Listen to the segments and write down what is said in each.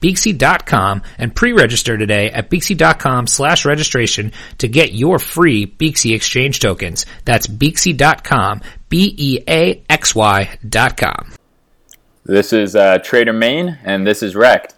Beaxy.com and pre-register today at Beaxy.com slash registration to get your free Beaxy exchange tokens. That's Beaxy.com, B-E-A-X-Y dot com. This is uh, Trader Mayne, and this is Wrecked.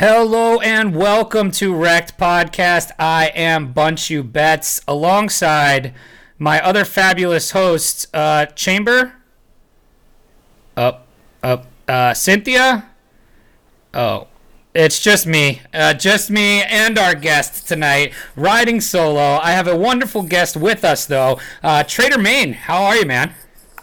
Hello and welcome to Wrecked Podcast. I am Bunch You Bets alongside my other fabulous hosts, uh, Chamber, up, up, uh, Cynthia. Oh, it's just me, uh, just me and our guest tonight, riding solo. I have a wonderful guest with us though, uh, Trader Mayne. How are you, man?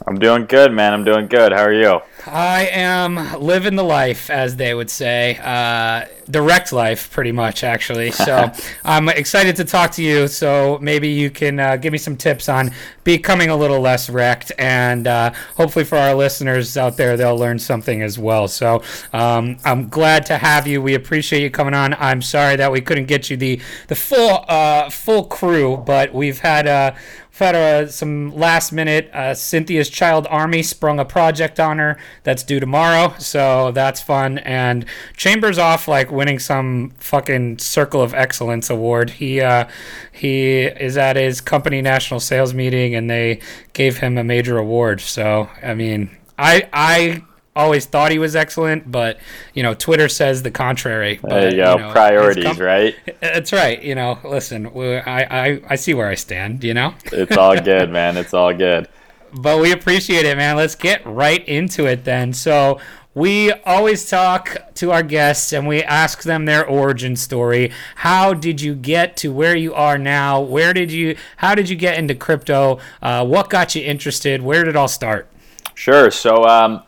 I'm doing good, man. I'm doing good. How are you? I am living the life, as they would say, uh, direct life, pretty much, actually. So I'm excited to talk to you. So maybe you can uh, give me some tips on becoming a little less wrecked, and uh, hopefully for our listeners out there, they'll learn something as well. So um, I'm glad to have you. We appreciate you coming on. I'm sorry that we couldn't get you the the full uh, full crew, but we've had uh, some last minute. Uh, Cynthia's Child Army sprung a project on her that's due tomorrow, so that's fun. And Chambers off like winning some fucking Circle of Excellence award. He uh, he is at his company national sales meeting, and they gave him a major award. So I mean, I I always thought he was excellent, but you know, Twitter says the contrary. But, there you go. you know, Priorities, com- right? That's right. You know, listen, I, I I see where I stand. You know, It's all good, man. It's all good. but we appreciate it, man. Let's get right into it then. So. We always talk to our guests and we ask them their origin story. How did you get to where you are now? Where did you? How did you get into crypto? Uh, what got you interested? Where did it all start? Sure. So, um,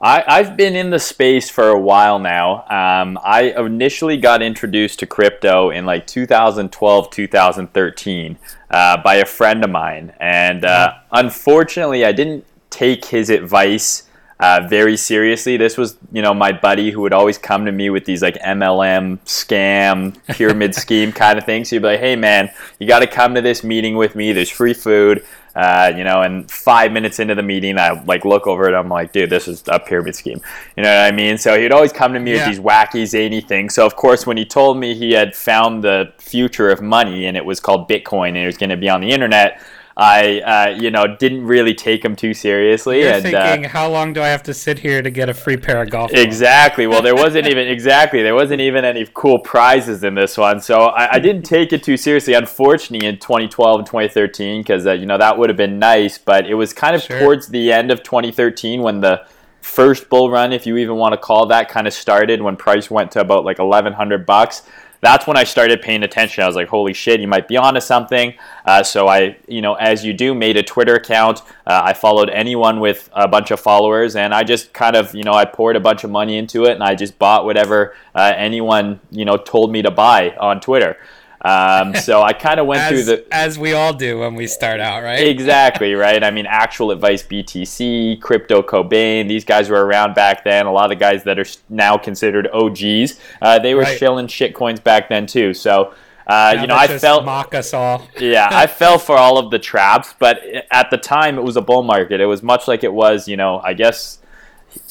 I, I've been in the space for a while now. Um, I initially got introduced to crypto in like 2012, 2013 uh, by a friend of mine. And uh, unfortunately, I didn't take his advice uh, very seriously. This was, you know, my buddy who would always come to me with these like MLM scam, pyramid scheme kind of things. So he'd be like, hey, man, you got to come to this meeting with me. There's free food. Uh, you know, and five minutes into the meeting, I like look over it. I'm like, dude, this is a pyramid scheme. You know what I mean? So he'd always come to me Yeah. with these wacky, zany things. So of course, when he told me he had found the future of money and it was called Bitcoin and it was going to be on the internet, I, uh, you know, didn't really take them too seriously. You're and, uh, how long do I have to sit here to get a free pair of golf? Exactly. Well, there wasn't even exactly there wasn't even any cool prizes in this one, so I, I didn't take it too seriously. Unfortunately, in 2012 and 2013, because uh, you know that would have been nice, but it was kind of Sure. towards the end of 2013 when the first bull run, if you even want to call that, kind of started when price went to about like 1,100 bucks. That's when I started paying attention. I was like, "Holy shit, you might be onto something." Uh, so I, you know, as you do, made a Twitter account. Uh, I followed anyone with a bunch of followers, and I just kind of, you know, I poured a bunch of money into it, and I just bought whatever uh, anyone, you know, told me to buy on Twitter. Um, so I kind of went through the as we all do when we start out, right? exactly right. I mean, actual advice, BTC, crypto, Cobain. These guys were around back then. A lot of the guys that are now considered OGs, uh, they were Right. shilling shit coins back then too. So. Uh, you know, I felt mock us all. yeah, I fell for all of the traps, but at the time it was a bull market. It was much like it was, you know, I guess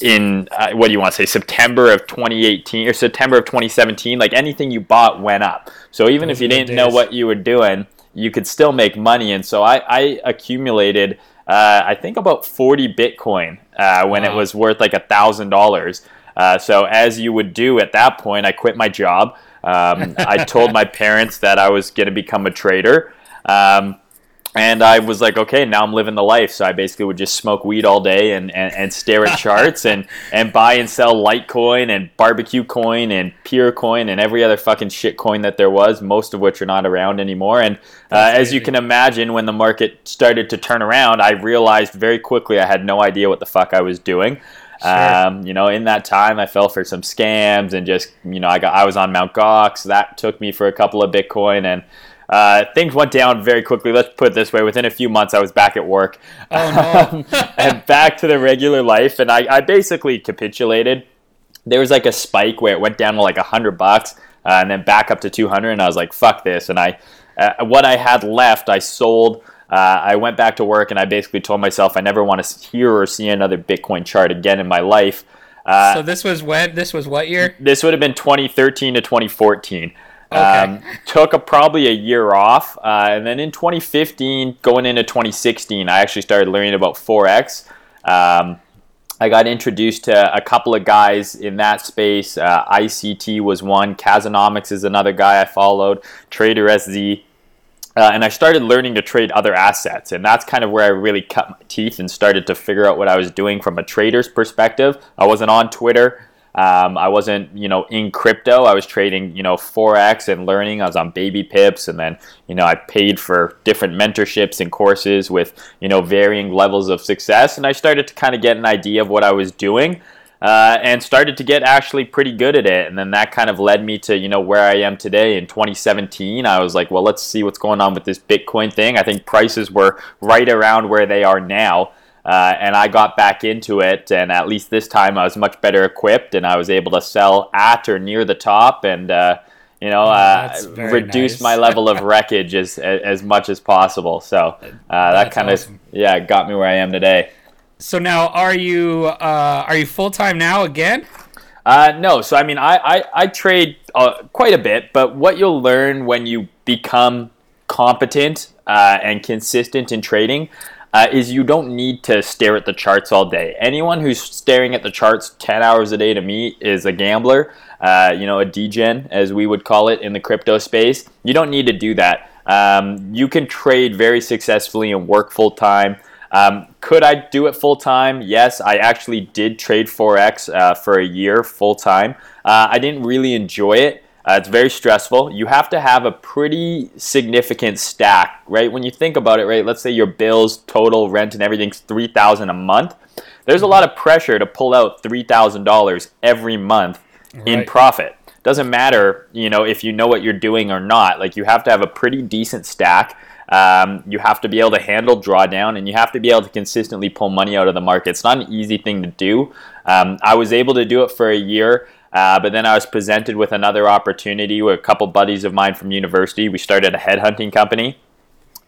in uh, what do you want to say, September of 2018 or September of 2017. Like anything you bought went up. So even Those if you didn't know what you were doing, you could still make money. And so I, I accumulated, uh, I think about 40 Bitcoin uh, when it was worth like a thousand dollars. Uh, so as you would do at that point, I quit my job. Um, I told my parents that I was going to become a trader. Um, and I was like, okay, now I'm living the life. So I basically would just smoke weed all day and, and, and stare at charts and, and buy and sell Litecoin and barbecue coin and Peercoin and every other fucking shit coin that there was, most of which are not around anymore. And uh, as you can imagine, when the market started to turn around, I realized very quickly I had no idea what the fuck I was doing. Sure. Um, you know, in that time, I fell for some scams and just, you know, I got I was on Mount Gox. That took me for a couple of Bitcoin and uh, things went down very quickly. Let's put it this way: within a few months, I was back at work oh, no. and back to the regular life. And I, I, basically capitulated. There was like a spike where it went down to like a hundred bucks, uh, and then back up to two hundred. And I was like, "Fuck this!" And I, uh, what I had left, I sold. Uh, I went back to work, and I basically told myself I never want to hear or see another Bitcoin chart again in my life. Uh, so this was when? This was what year? This would have been 2013 to 2014. Okay. Um, took a, probably a year off, uh, and then in 2015, going into 2016, I actually started learning about forex. Um, I got introduced to a couple of guys in that space. Uh, ICT was one. Kazonomics is another guy I followed. Trader SZ. Uh, and I started learning to trade other assets, and that's kind of where I really cut my teeth and started to figure out what I was doing from a trader's perspective. I wasn't on Twitter. Um, I wasn't, you know, in crypto. I was trading, you know, forex and learning. I was on Baby Pips, and then, you know, I paid for different mentorships and courses with, you know, varying levels of success. And I started to kind of get an idea of what I was doing. Uh, and started to get actually pretty good at it. And then that kind of led me to, you know, where I am today in 2017. I was like, well, let's see what's going on with this Bitcoin thing. I think prices were right around where they are now. Uh, and I got back into it, and at least this time I was much better equipped, and I was able to sell at or near the top, and uh, you know, oh, uh, reduce nice. my level of wreckage as, as much as possible. So uh, that kind of awesome. yeah got me where I am today. So now, are you uh, are you full time now again? Uh, no, so I mean, I I, I trade quite a bit, but what you'll learn when you become competent and consistent in trading uh, is you don't need to stare at the charts all day. Anyone who's staring at the charts 10 hours a day to me is a gambler, uh, you know, a degen, as we would call it in the crypto space. You don't need to do that. Um, you can trade very successfully and work full time. Um, could I do it full time? Yes, I actually did trade Forex uh, for a year full time. Uh, I didn't really enjoy it. Uh, it's very stressful. You have to have a pretty significant stack, right? When you think about it, right? Let's say your bills, total rent, and everything's three thousand a month. There's a lot of pressure to pull out three thousand dollars every month right. in profit. Doesn't matter, you know, if you know what you're doing or not. Like you have to have a pretty decent stack. Um, you have to be able to handle drawdown, and you have to be able to consistently pull money out of the market. It's not an easy thing to do. Um, I was able to do it for a year. Uh, but then I was presented with another opportunity with a couple buddies of mine from university. We started a headhunting company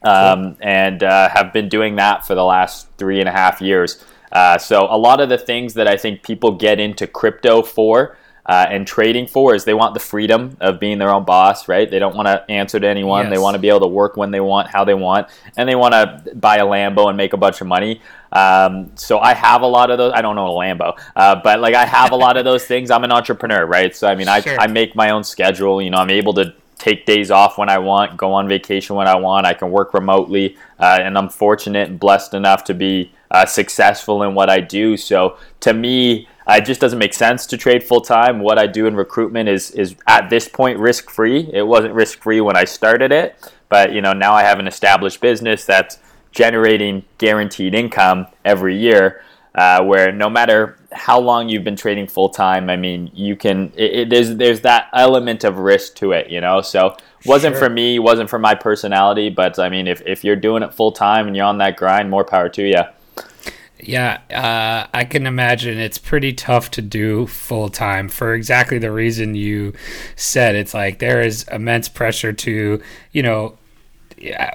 um, and uh, have been doing that for the last three and a half years. Uh, so, a lot of the things that I think people get into crypto for uh, and trading for is they want the freedom of being their own boss, right? They don't want to answer to anyone. Yes. They want to be able to work when they want, how they want, and they want to buy a Lambo and make a bunch of money. Um, so I have a lot of those. I don't know a Lambo, uh, but like I have a lot of those things. I'm an entrepreneur, right? So I mean, I, sure. I make my own schedule. You know, I'm able to take days off when I want, go on vacation when I want. I can work remotely, uh, and I'm fortunate and blessed enough to be uh, successful in what I do. So to me, it just doesn't make sense to trade full time. What I do in recruitment is is at this point risk free. It wasn't risk free when I started it, but you know now I have an established business that's generating guaranteed income every year. Uh, where no matter how long you've been trading full time, I mean, you can. It, it, there's there's that element of risk to it, you know. So wasn't sure. for me, wasn't for my personality, but I mean, if if you're doing it full time and you're on that grind, more power to you. Yeah, uh, I can imagine it's pretty tough to do full time for exactly the reason you said. It's like there is immense pressure to, you know,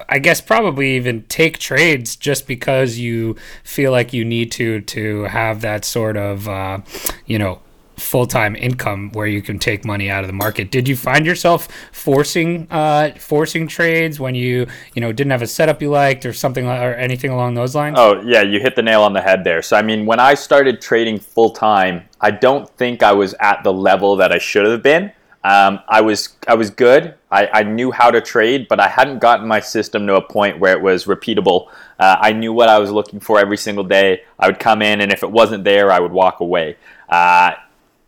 I guess probably even take trades just because you feel like you need to to have that sort of, uh, you know, full time income where you can take money out of the market. Did you find yourself forcing uh, forcing trades when you you know didn't have a setup you liked or something or anything along those lines? Oh yeah, you hit the nail on the head there. So I mean, when I started trading full time, I don't think I was at the level that I should have been. Um, I was I was good. I, I, knew how to trade, but I hadn't gotten my system to a point where it was repeatable. Uh, I knew what I was looking for every single day. I would come in, and if it wasn't there, I would walk away. Uh,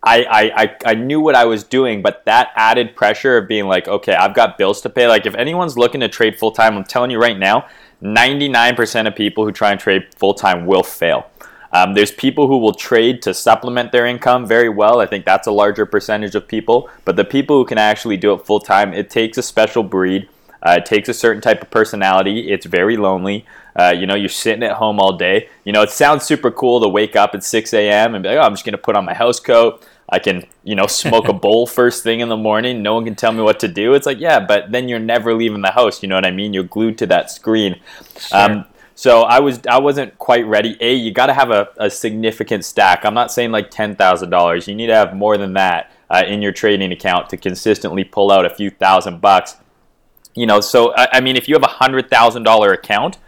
I, I, I knew what I was doing, but that added pressure of being like, okay, I've got bills to pay. Like, if anyone's looking to trade full time, I'm telling you right now, 99% of people who try and trade full time will fail. Um, there's people who will trade to supplement their income very well. I think that's a larger percentage of people. But the people who can actually do it full time, it takes a special breed. Uh, it takes a certain type of personality. It's very lonely. Uh, you know, you're sitting at home all day. You know, it sounds super cool to wake up at 6 a.m. and be like, oh, I'm just going to put on my house coat. I can, you know, smoke a bowl first thing in the morning. No one can tell me what to do. It's like, yeah, but then you're never leaving the house. You know what I mean? You're glued to that screen. Sure. Um, so I was I wasn't quite ready. A, you got to have a, a, significant stack. I'm not saying like ten thousand dollars. You need to have more than that uh, in your trading account to consistently pull out a few thousand bucks. You know, so I, I mean, if you have a hundred thousand dollar account,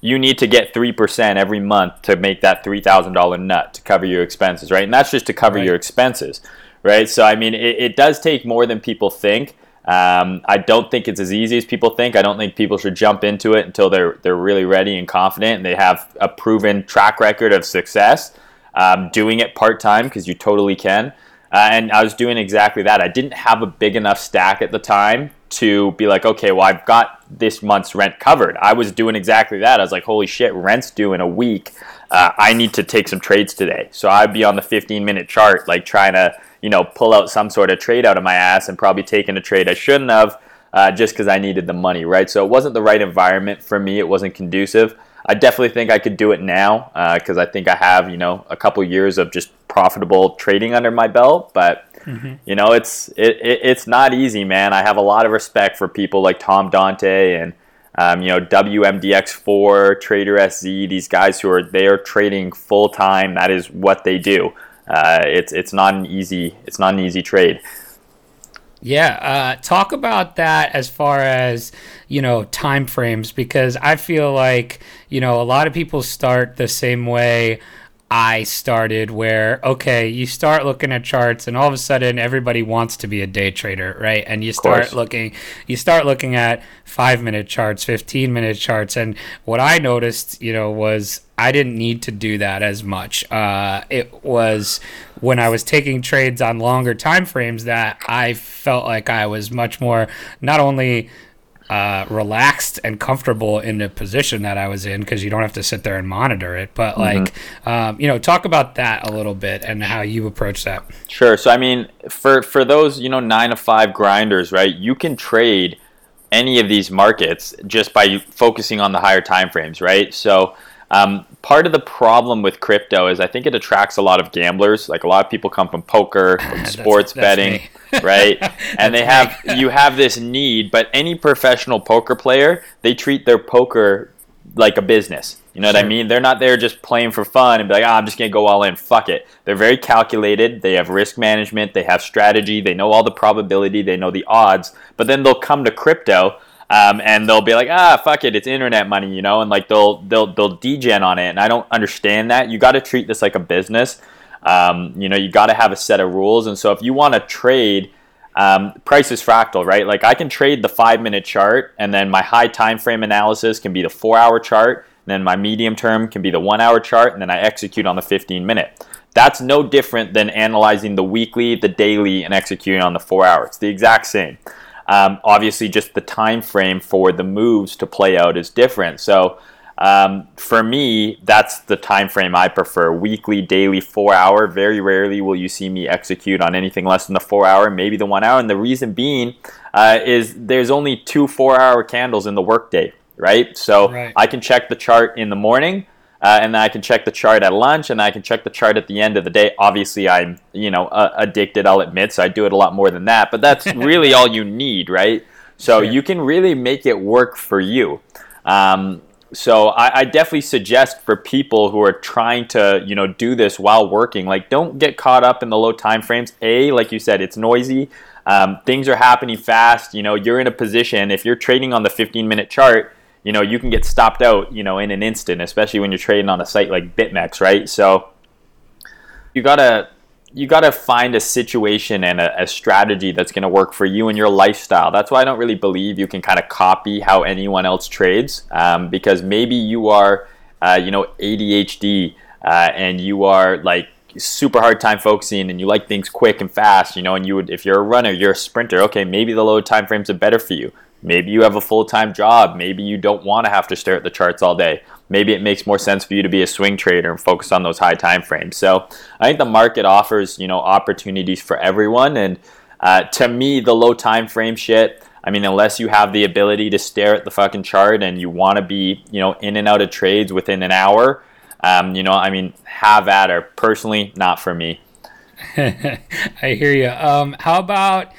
you need to get three percent every month to make that three thousand dollar nut to cover your expenses, right? And that's just to cover right. your expenses, right? So I mean, it, it does take more than people think. Um, I don't think it's as easy as people think. I don't think people should jump into it until they're they're really ready and confident and they have a proven track record of success um, doing it part time because you totally can. Uh, and I was doing exactly that. I didn't have a big enough stack at the time to be like, okay, well, I've got this month's rent covered. I was doing exactly that. I was like, holy shit, rent's due in a week. Uh, I need to take some trades today. So I'd be on the 15 minute chart, like trying to you know, pull out some sort of trade out of my ass and probably taking a trade I shouldn't have uh, just because I needed the money, right? So it wasn't the right environment for me. It wasn't conducive. I definitely think I could do it now because uh, I think I have, you know, a couple years of just profitable trading under my belt. But mm-hmm. you know, it's it, it, it's not easy, man. I have a lot of respect for people like Tom Dante and um, you know WMDX4, Trader SZ. These guys who are they are trading full time. That is what they do uh, it's it's not an easy it's not an easy trade. Yeah, uh, talk about that as far as you know time frames because I feel like you know a lot of people start the same way I started where okay, you start looking at charts and all of a sudden everybody wants to be a day trader, right? And you start looking you start looking at 5 minute charts, 15 minute charts and what I noticed, you know, was I didn't need to do that as much. Uh, it was when I was taking trades on longer time frames that I felt like I was much more not only uh, relaxed and comfortable in the position that I was in because you don't have to sit there and monitor it. But mm-hmm. like, um, you know, talk about that a little bit and how you approach that. Sure. So I mean, for for those you know nine to five grinders, right? You can trade any of these markets just by focusing on the higher time frames, right? So um, part of the problem with crypto is I think it attracts a lot of gamblers. Like a lot of people come from poker, from sports that's, betting, right? and they have you have this need, but any professional poker player, they treat their poker like a business. You know sure. what I mean? They're not there just playing for fun and be like, oh, I'm just gonna go all in. Fuck it. They're very calculated. They have risk management. They have strategy. They know all the probability. They know the odds. But then they'll come to crypto um, and they'll be like, ah, fuck it, it's internet money, you know, and like they'll they'll they'll degen on it, and I don't understand that. You got to treat this like a business. Um, you know, you got to have a set of rules, and so if you want to trade. Um, price is fractal, right? Like I can trade the five minute chart, and then my high time frame analysis can be the four hour chart, and then my medium term can be the one hour chart, and then I execute on the 15 minute. That's no different than analyzing the weekly, the daily, and executing on the four hour. It's the exact same. Um, obviously, just the time frame for the moves to play out is different. So um, for me, that's the time frame I prefer: weekly, daily, four hour. Very rarely will you see me execute on anything less than the four hour, maybe the one hour. And the reason being uh, is there's only two four hour candles in the workday, right? So right. I can check the chart in the morning uh, and then I can check the chart at lunch, and I can check the chart at the end of the day. Obviously, I'm you know uh, addicted. I'll admit, so I do it a lot more than that. But that's really all you need, right? So sure. you can really make it work for you. Um, so I, I, definitely suggest for people who are trying to you know do this while working like don't get caught up in the low time frames a like you said it's noisy um, things are happening fast you know you're in a position if you're trading on the 15 minute chart you know you can get stopped out you know in an instant especially when you're trading on a site like bitmex right so you gotta you got to find a situation and a, a strategy that's to work for you and your lifestyle. That's why I don't really believe you can kind of copy how anyone else trades, um, because maybe you are, uh, you know, ADHD uh, and you are like super hard time focusing and you like things quick and fast, you know, and you would, if you're a runner, you're a sprinter, okay, maybe the low time frames are better for you. Maybe you have a full time job. Maybe you don't want to have to stare at the charts all day. Maybe it makes more sense for you to be a swing trader and focus on those high time frames. So I think the market offers you know opportunities for everyone. And uh, to me, the low time frame shit. I mean, unless you have the ability to stare at the fucking chart and you want to be you know in and out of trades within an hour, um, you know, I mean, have at her. Personally, not for me. I hear you. Um, how about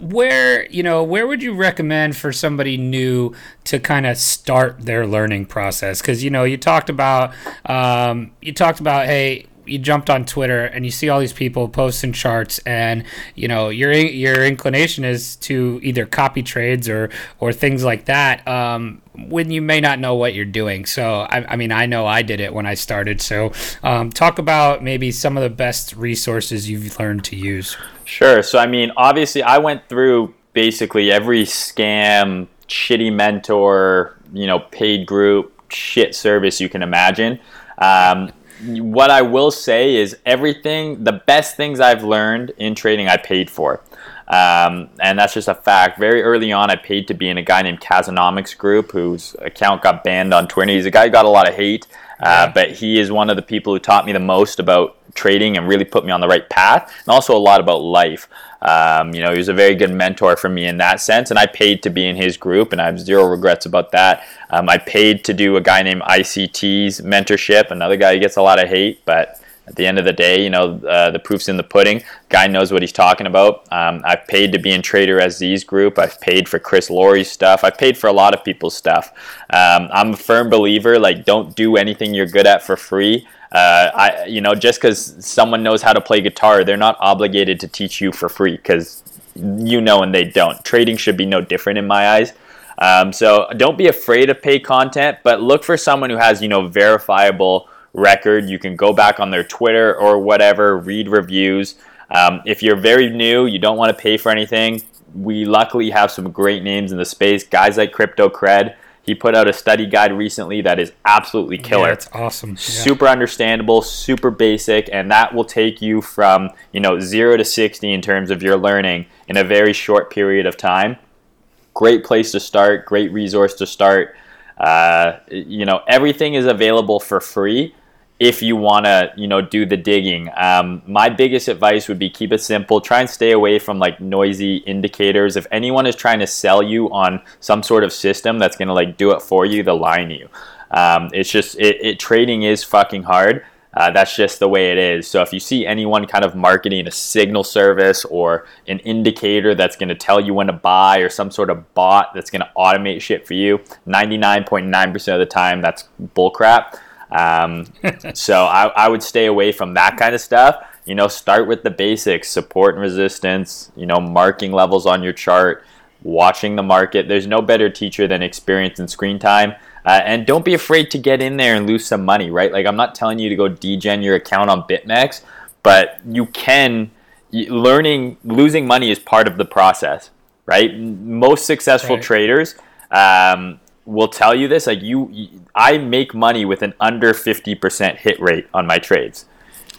where you know where would you recommend for somebody new to kind of start their learning process? Because you know you talked about um, you talked about hey you jumped on Twitter and you see all these people posting charts, and you know your your inclination is to either copy trades or or things like that. Um, when you may not know what you're doing. So I, I mean, I know I did it when I started. So um, talk about maybe some of the best resources you've learned to use. Sure. So I mean, obviously, I went through basically every scam, shitty mentor, you know, paid group, shit service you can imagine. Um, what I will say is everything, the best things I've learned in trading, I paid for. Um, and that's just a fact. Very early on, I paid to be in a guy named Kazonomics Group, whose account got banned on Twitter. He's a guy who got a lot of hate, uh, but he is one of the people who taught me the most about trading and really put me on the right path, and also a lot about life. Um, you know, he was a very good mentor for me in that sense, and I paid to be in his group, and I have zero regrets about that. Um, I paid to do a guy named ICT's mentorship, another guy who gets a lot of hate, but at the end of the day, you know, uh, the proof's in the pudding. Guy knows what he's talking about. Um, I've paid to be in Trader SZ's group. I've paid for Chris Lori's stuff. I've paid for a lot of people's stuff. Um, I'm a firm believer, like, don't do anything you're good at for free. Uh, I, you know, just because someone knows how to play guitar, they're not obligated to teach you for free because you know and they don't. Trading should be no different in my eyes. Um, so don't be afraid of pay content, but look for someone who has, you know, verifiable record. You can go back on their Twitter or whatever, read reviews. Um, if you're very new, you don't want to pay for anything. We luckily have some great names in the space, guys like Crypto Cred. He put out a study guide recently that is absolutely killer. Yeah, it's awesome. Yeah. Super understandable, super basic, and that will take you from you know zero to sixty in terms of your learning in a very short period of time. Great place to start. Great resource to start. Uh, you know everything is available for free if you want to you know do the digging. Um, my biggest advice would be keep it simple. Try and stay away from like noisy indicators. If anyone is trying to sell you on some sort of system that's going to like do it for you they'll you. Um, it's just it, it, trading is fucking hard. Uh, that's just the way it is. So if you see anyone kind of marketing a signal service or an indicator that's going to tell you when to buy or some sort of bot that's going to automate shit for you, 99.9% of the time that's bullcrap. Um, so I, I would stay away from that kind of stuff. You know, start with the basics, support and resistance, you know, marking levels on your chart, watching the market. There's no better teacher than experience and screen time. Uh, and don't be afraid to get in there and lose some money, right? Like, I'm not telling you to go degen your account on BitMEX, but you can. Learning, losing money is part of the process, right? Most successful right. traders um, will tell you this like you I make money with an under 50% hit rate on my trades.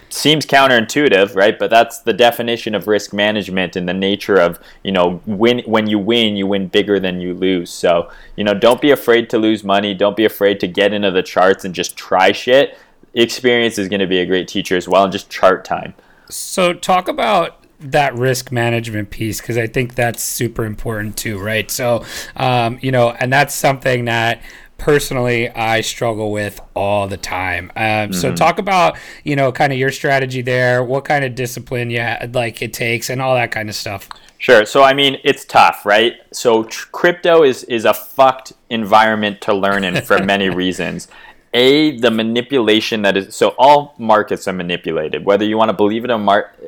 Seems counterintuitive, right? But that's the definition of risk management and the nature of, you know, win when you win, you win bigger than you lose. So, you know, don't be afraid to lose money, don't be afraid to get into the charts and just try shit. Experience is going to be a great teacher as well and just chart time. So, talk about that risk management piece because I think that's super important too, right? So, um, you know, and that's something that personally I struggle with all the time. Um, mm-hmm. So talk about you know kind of your strategy there, what kind of discipline you ha- like it takes, and all that kind of stuff. Sure. So I mean, it's tough, right? So tr- crypto is is a fucked environment to learn in for many reasons. A, the manipulation that is so all markets are manipulated. Whether you want to believe it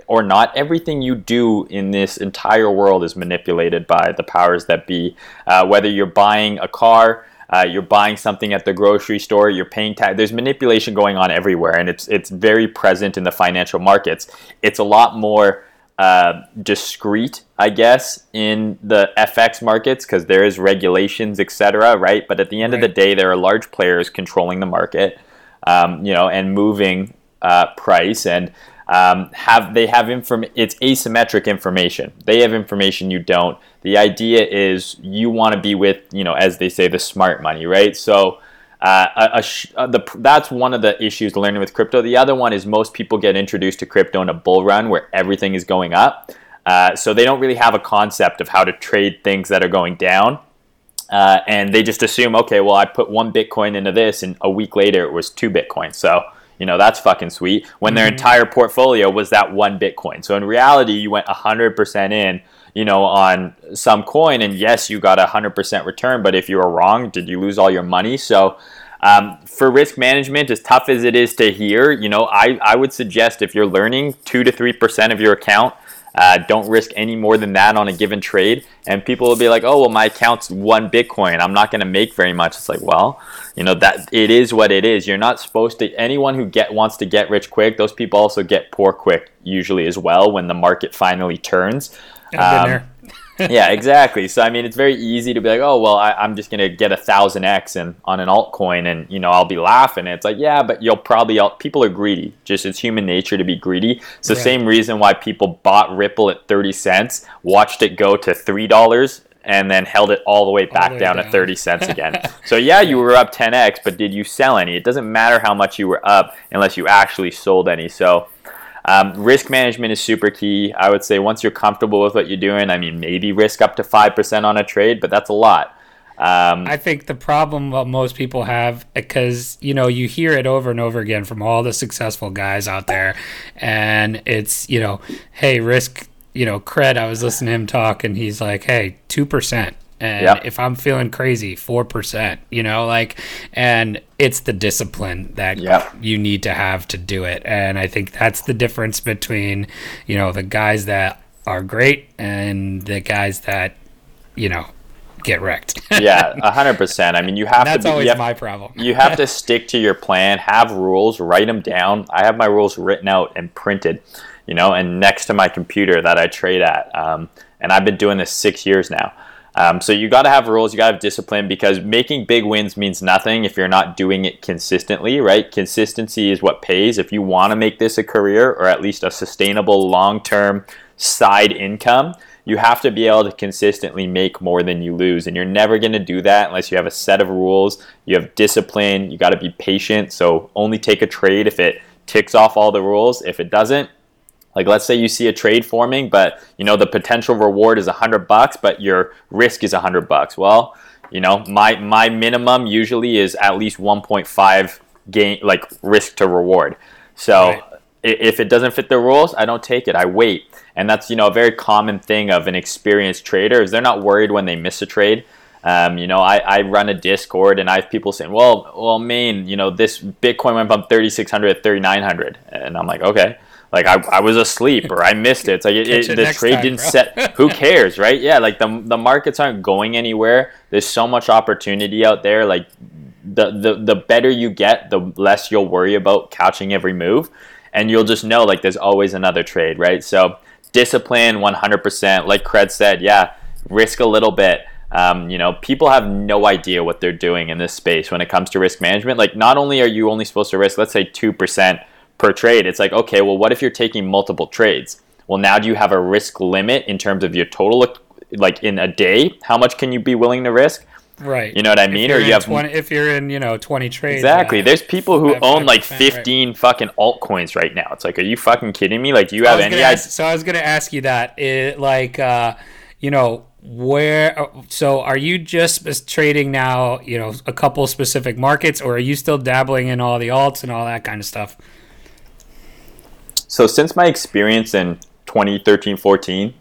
or, not, everything you do in this entire world is manipulated by the powers that be. Uh, whether you're buying a car, uh, you're buying something at the grocery store, you're paying tax. There's manipulation going on everywhere, and it's it's very present in the financial markets. It's a lot more uh, discreet, I guess, in the FX markets because there is regulations, etc. Right, but at the end right. of the day, there are large players controlling the market, um, you know, and moving uh, price and um, have they have inform it's asymmetric information. They have information you don't. The idea is you want to be with you know as they say the smart money, right? So. Uh, a, a sh- uh, the, that's one of the issues learning with crypto. The other one is most people get introduced to crypto in a bull run where everything is going up. Uh, so they don't really have a concept of how to trade things that are going down. Uh, and they just assume, okay, well, I put one Bitcoin into this, and a week later it was two Bitcoins. So you know, that's fucking sweet. When their mm-hmm. entire portfolio was that one Bitcoin. So in reality, you went 100% in, you know, on some coin, and yes, you got a 100% return. But if you were wrong, did you lose all your money? So um, for risk management, as tough as it is to hear, you know, I, I would suggest if you're learning two to three percent of your account uh, don't risk any more than that on a given trade. And people will be like, "Oh, well, my account's one Bitcoin. I'm not going to make very much." It's like, well, you know that it is what it is. You're not supposed to. Anyone who get wants to get rich quick, those people also get poor quick usually as well when the market finally turns. Um, yeah, exactly. So I mean, it's very easy to be like, oh well, I, am just gonna get a thousand x and on an altcoin, and you know I'll be laughing. It's like, yeah, but you'll probably people are greedy. Just it's human nature to be greedy. It's the same reason why people bought Ripple at thirty cents, watched it go to three dollars, and then held it all the way back the way down, down, to 30 cents again. so yeah, you were up 10x, but did you sell any? It doesn't matter how much you were up unless you actually sold any. So um, risk management is super key. I would say once you're comfortable with what you're doing, I mean, maybe risk up to 5% on a trade, but that's a lot. Um, I think the problem most people have because you know you hear it over and over again from all the successful guys out there, and it's you know, hey, risk, you know, cred. I was listening to him talk, and he's like, hey, two percent and yep. if i'm feeling crazy 4% you know like and it's the discipline that yep. you need to have to do it. And i think that's the difference between you know the guys that are great and the guys that you know get wrecked. Yeah 100% i mean you have that's to be, always have, my problem. you have to stick to your plan have rules write them down. I have my rules written out and printed you know and next to my computer that i trade at. Um, and i've been doing this six years now um, so you got to have rules, you got to have discipline because making big wins means nothing if you're not doing it consistently, right? Consistency is what pays. If you want to make this a career or at least a sustainable long-term side income, you have to be able to consistently make more than you lose. And you're never going to do that unless you have a set of rules, you have discipline, you got to be patient. So only take a trade if it ticks off all the rules. If it doesn't, like let's say you see a trade forming, but you know the potential reward is a hundred bucks, but your risk is a hundred bucks. Well, you know my my minimum usually is at least 1.5 gain like risk to reward. So right. if it doesn't fit the rules, I don't take it. I wait, and that's you know a very common thing of an experienced trader is they're not worried when they miss a trade. Um, you know, I, I run a Discord and I have people saying, well, well, Mayne, you know, this Bitcoin went from 3,600 to 3,900. And I'm like, okay, like I, I was asleep or I missed it. It's like it, it, the trade time, didn't bro. set. Who cares, right? Yeah, like the the markets aren't going anywhere. There's so much opportunity out there. Like the the the better you get, the less you'll worry about catching every move, and you'll just know like there's always another trade, right? So discipline, 100%. Like Cred said, yeah, risk a little bit. Um, you know, people have no idea what they're doing in this space when it comes to risk management. Like, not only are you only supposed to risk, let's say, two percent per trade. It's like, okay, well, what if you're taking multiple trades? Well, now do you have a risk limit in terms of your total, like in a day? How much can you be willing to risk? Right. You know what I mean? Or you have 20, if you're in, you know, 20 trades. Exactly. Uh, There's people who own like 15 right. fucking altcoins right now. It's like, are you fucking kidding me? Like, do you have any idea? So I was going to ask you that. It, like, uh, you know, where so are you just trading now you know a couple specific markets or are you still dabbling in all the alts and all that kind of stuff so since my experience in 2013 14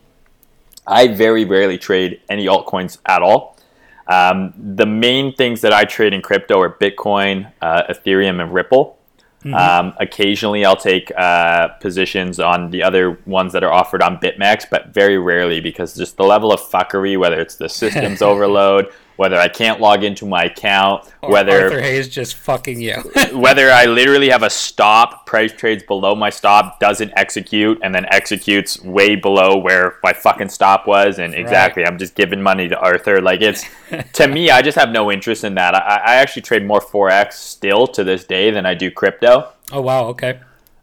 i very rarely trade any altcoins at all um, the main things that i trade in crypto are bitcoin uh, ethereum and ripple Mm-hmm. Um, occasionally, I'll take uh, positions on the other ones that are offered on BitMEX, but very rarely because just the level of fuckery, whether it's the systems overload, whether I can't log into my account, or whether Arthur Hayes just fucking you, whether I literally have a stop, price trades below my stop, doesn't execute, and then executes way below where my fucking stop was, and exactly, right. I'm just giving money to Arthur. Like it's to me, I just have no interest in that. I, I actually trade more forex still to this day than I do crypto. Oh wow, okay.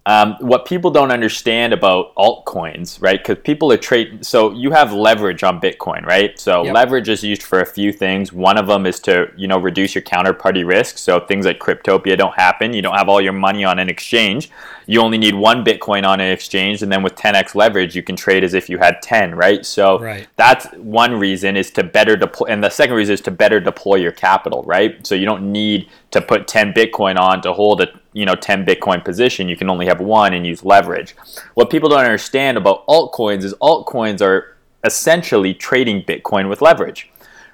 Um, what people don't understand about altcoins, right? Because people are trading. So you have leverage on Bitcoin, right? So yep. leverage is used for a few things. One of them is to you know reduce your counterparty risk. So things like Cryptopia don't happen. You don't have all your money on an exchange. You only need one Bitcoin on an exchange, and then with 10x leverage, you can trade as if you had 10, right? So right. that's one reason is to better deploy, and the second reason is to better deploy your capital, right? So you don't need to put 10 Bitcoin on to hold a you know 10 bitcoin position you can only have one and use leverage what people don't understand about altcoins is altcoins are essentially trading bitcoin with leverage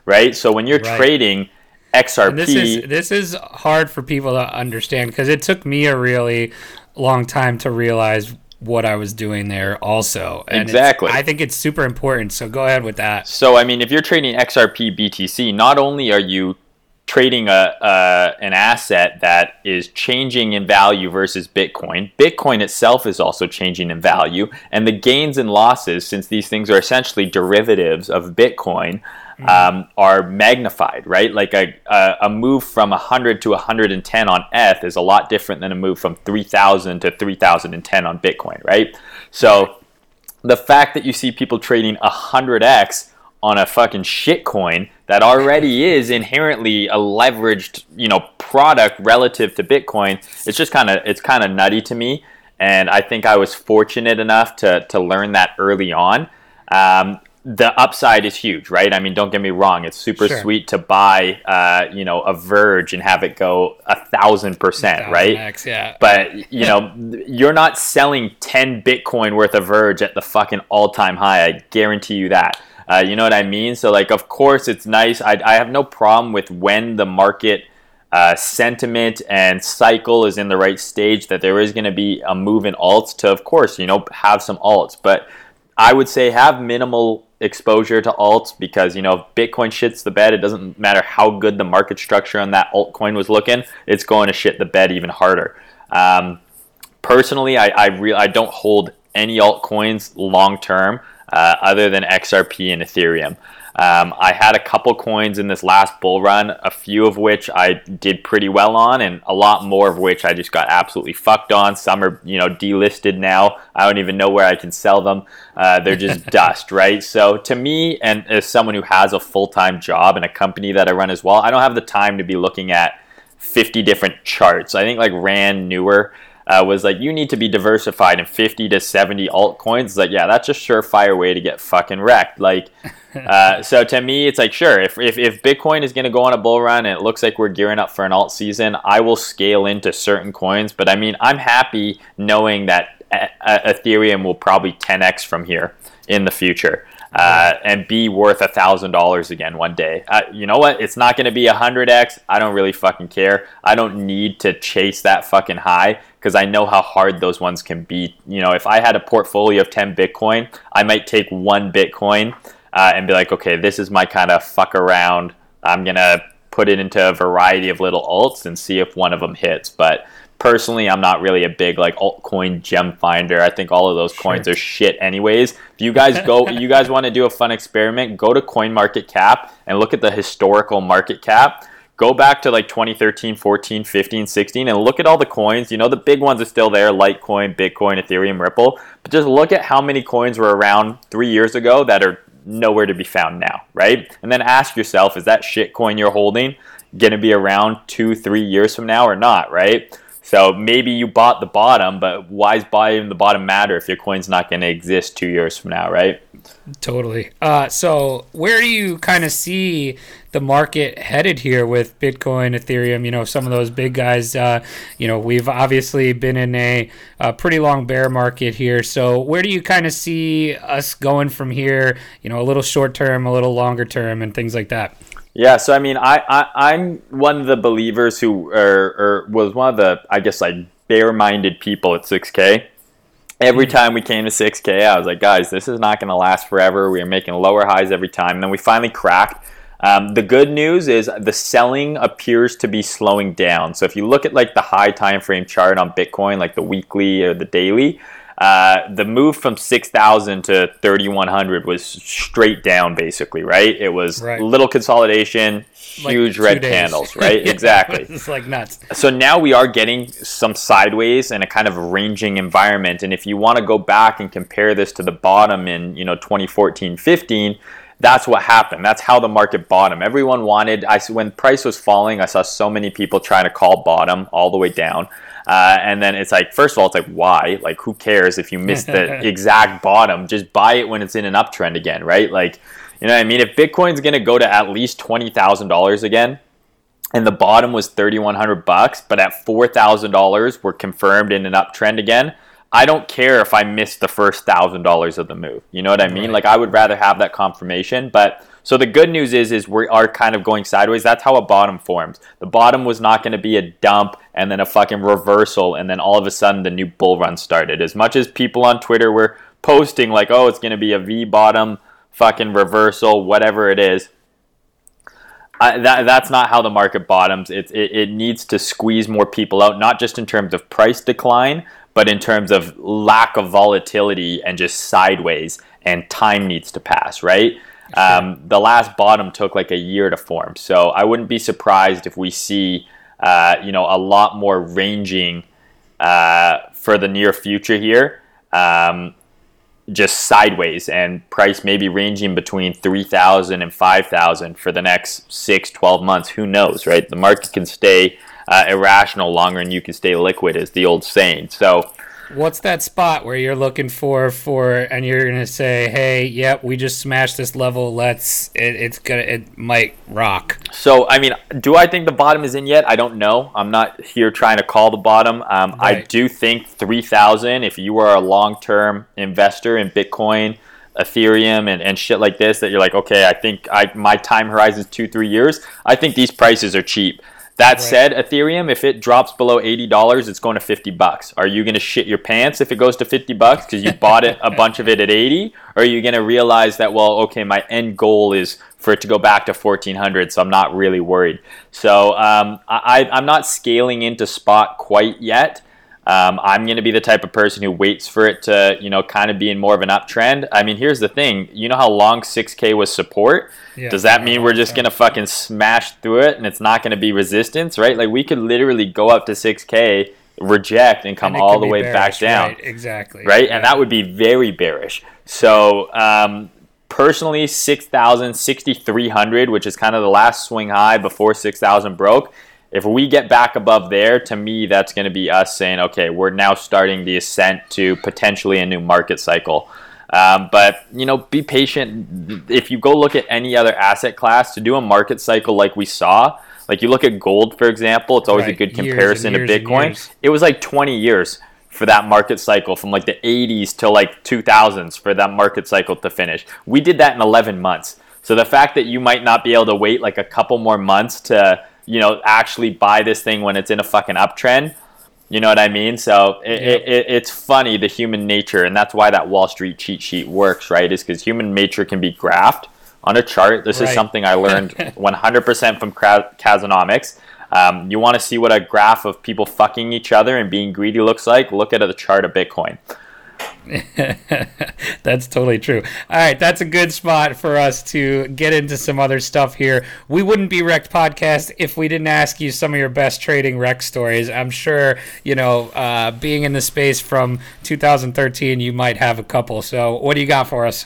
right so when you're right. trading xrp and this is this is hard for people to understand because it took me a really long time to realize what I was doing there also. And exactly. I think it's super important. So go ahead with that. So I mean, if you're trading XRP BTC, not only are you trading a, a, an asset that is changing in value versus Bitcoin. Bitcoin itself is also changing in value, and the gains and losses, since these things are essentially derivatives of Bitcoin, mm-hmm. um, are magnified. Right, like a, a, a move from 100 to 110 on ETH is a lot different than a move from 3,000 to 3,010 on Bitcoin. Right, so the fact that you see people trading 100x on a fucking shitcoin that already is inherently a leveraged, you know, product relative to Bitcoin, it's just kind of it's kind of nutty to me. And I think I was fortunate enough to to learn that early on. Um, the upside is huge, right? I mean, don't get me wrong; it's super sure. sweet to buy, uh, you know, a Verge and have it go a thousand percent, right? X, yeah. But you know, you're not selling ten Bitcoin worth of Verge at the fucking all-time high. I guarantee you that. Uh, you know what I mean? So, like, of course, it's nice. I, I have no problem with when the market uh, sentiment and cycle is in the right stage that there is going to be a move in alts to, of course, you know, have some alts. But I would say have minimal exposure to alts because, you know, if Bitcoin shits the bed, it doesn't matter how good the market structure on that altcoin was looking, it's going to shit the bed even harder. Um, personally, I, I, re- I don't hold any altcoins long term uh, other than XRP and Ethereum. Um, I had a couple coins in this last bull run, a few of which I did pretty well on, and a lot more of which I just got absolutely fucked on. Some are, you know, delisted now. I don't even know where I can sell them. Uh, they're just dust, right? So to me, and as someone who has a full time job and a company that I run as well, I don't have the time to be looking at 50 different charts. I think like Ran Neuner uh, was like, you need to be diversified in 50 to 70 altcoins. It's like, yeah, that's a surefire way to get fucking wrecked. Like, uh, so to me, it's like, sure, if, if, if Bitcoin is going to go on a bull run and it looks like we're gearing up for an alt season, I will scale into certain coins. But I mean, I'm happy knowing that Ethereum will probably 10x from here in the future uh, and be worth a thousand dollars again one day. Uh, you know what? It's not going to be a hundred x. I don't really fucking care. I don't need to chase that fucking high because I know how hard those ones can be. You know, if I had a portfolio of ten Bitcoin, I might take one Bitcoin uh, and be like, okay, this is my kind of fuck around. I'm gonna put it into a variety of little alts and see if one of them hits, but personally i'm not really a big like altcoin gem finder. I think all of those coins sure. are shit anyways. If you guys go you guys want to do a fun experiment go to coin market cap and look at the historical market cap. Go back to like 2013 14 15 16 and look at all the coins. You know the big ones are still there litecoin bitcoin ethereum ripple. But just look at how many coins were around three years ago that are nowhere to be found now right? And then ask yourself is that shit coin you're holding going to be around two three years from now or not right So maybe you bought the bottom, but why is buying the bottom matter if your coin's not going to exist two years from now, right? Totally. Uh, so where do you kind of see the market headed here with Bitcoin, Ethereum? You know, some of those big guys. Uh, you know, we've obviously been in a, a, pretty long bear market here. So where do you kind of see us going from here? You know, a little short term, a little longer term, and things like that. Yeah, so I mean, I, I I'm one of the believers who are, or was one of the I guess like bear-minded people at 6K. Every time we came to 6K, I was like, guys, this is not going to last forever. We are making lower highs every time. And then we finally cracked. Um, the good news is the selling appears to be slowing down. So if you look at like the high time frame chart on Bitcoin, like the weekly or the daily, uh, the move from 6,000 to 3,100 was straight down, basically, right? It was right. little consolidation, huge like red days. candles, right? exactly. It's like nuts. So now we are getting some sideways and a kind of ranging environment. And if you want to go back and compare this to the bottom in, you know, 2014, 15, that's what happened. That's how the market bottomed. Everyone wanted. I when price was falling, I saw so many people trying to call bottom all the way down. Uh, and then it's like, first of all, it's like, why? Like, who cares if you miss the exact bottom? Just buy it when it's in an uptrend again, right? Like, you know what I mean? If Bitcoin's going to go to at least $20,000 again, and the bottom was 3100 bucks, but at $4,000 we're confirmed in an uptrend again, I don't care if I miss the first $1,000 of the move. You know what I mean? Right. Like, I would rather have that confirmation, but so the good news is, is we are kind of going sideways. That's how a bottom forms. The bottom was not going to be a dump and then a fucking reversal, and then all of a sudden the new bull run started. As much as people on Twitter were posting like, "Oh, it's going to be a V bottom, fucking reversal, whatever it is," I, that, that's not how the market bottoms. It, it, it needs to squeeze more people out, not just in terms of price decline, but in terms of lack of volatility and just sideways, and time needs to pass, right? Um, the last bottom took like a year to form, so I wouldn't be surprised if we see, uh, you know, a lot more ranging uh, for the near future here. Um, just sideways and price maybe ranging between 3000 and 5000 for the next 6 12 months. Who knows right? The market can stay uh, irrational longer and you can stay liquid is the old saying. So what's that spot where you're looking for for and you're gonna say hey yep we just smashed this level let's it, it's gonna it might rock. So i mean do i think the bottom is in yet? I don't know. I'm not here trying to call the bottom. Um, right. i do think 3000 if you are a long-term investor in bitcoin ethereum and, and shit like this that you're like okay i think i my time horizon is two three years i think these prices are cheap that right. said, Ethereum, if it drops below eighty dollars, it's going to fifty bucks. Are you going to shit your pants if it goes to fifty bucks because you bought it a bunch of it at eighty, or are you going to realize that well, okay, my end goal is for it to go back to fourteen hundred, so I'm not really worried. So um, I, I'm not scaling into spot quite yet. Um, I'm going to be the type of person who waits for it to, you know, kind of be in more of an uptrend. I mean, here's the thing. You know how long 6K was support? Yeah, Does that mean we're just going to fucking smash through it and it's not going to be resistance, right? Like, we could literally go up to 6K, reject, and come and all the way bearish, back down. Right, exactly. Right? Yeah. And that would be very bearish. So, um, personally, 6,000, 6,300, which is kind of the last swing high before 6,000 broke if we get back above there, to me, that's going to be us saying, okay, we're now starting the ascent to potentially a new market cycle. Um, but you know, be patient. If you go look at any other asset class to do a market cycle like we saw, like you look at gold, for example, it's always right. a good comparison to Bitcoin. It was like 20 years for that market cycle from like the 80s to like 2000s for that market cycle to finish. We did that in 11 months. So the fact that you might not be able to wait like a couple more months to you know, actually buy this thing when it's in a fucking uptrend. You know what I mean? So it, yeah. it, it, it's funny the human nature, and that's why that Wall Street cheat sheet works, right? Is because human nature can be graphed on a chart. This right. is something I learned 100% from Kazonomics. Um, you want to see what a graph of people fucking each other and being greedy looks like? Look at the chart of Bitcoin. that's totally true. All right, that's a good spot for us to get into some other stuff here. We wouldn't be Rekt Podcast if we didn't ask you some of your best trading wreck stories. I'm sure, you know, uh, being in the space from 2013, you might have a couple. So, what do you got for us?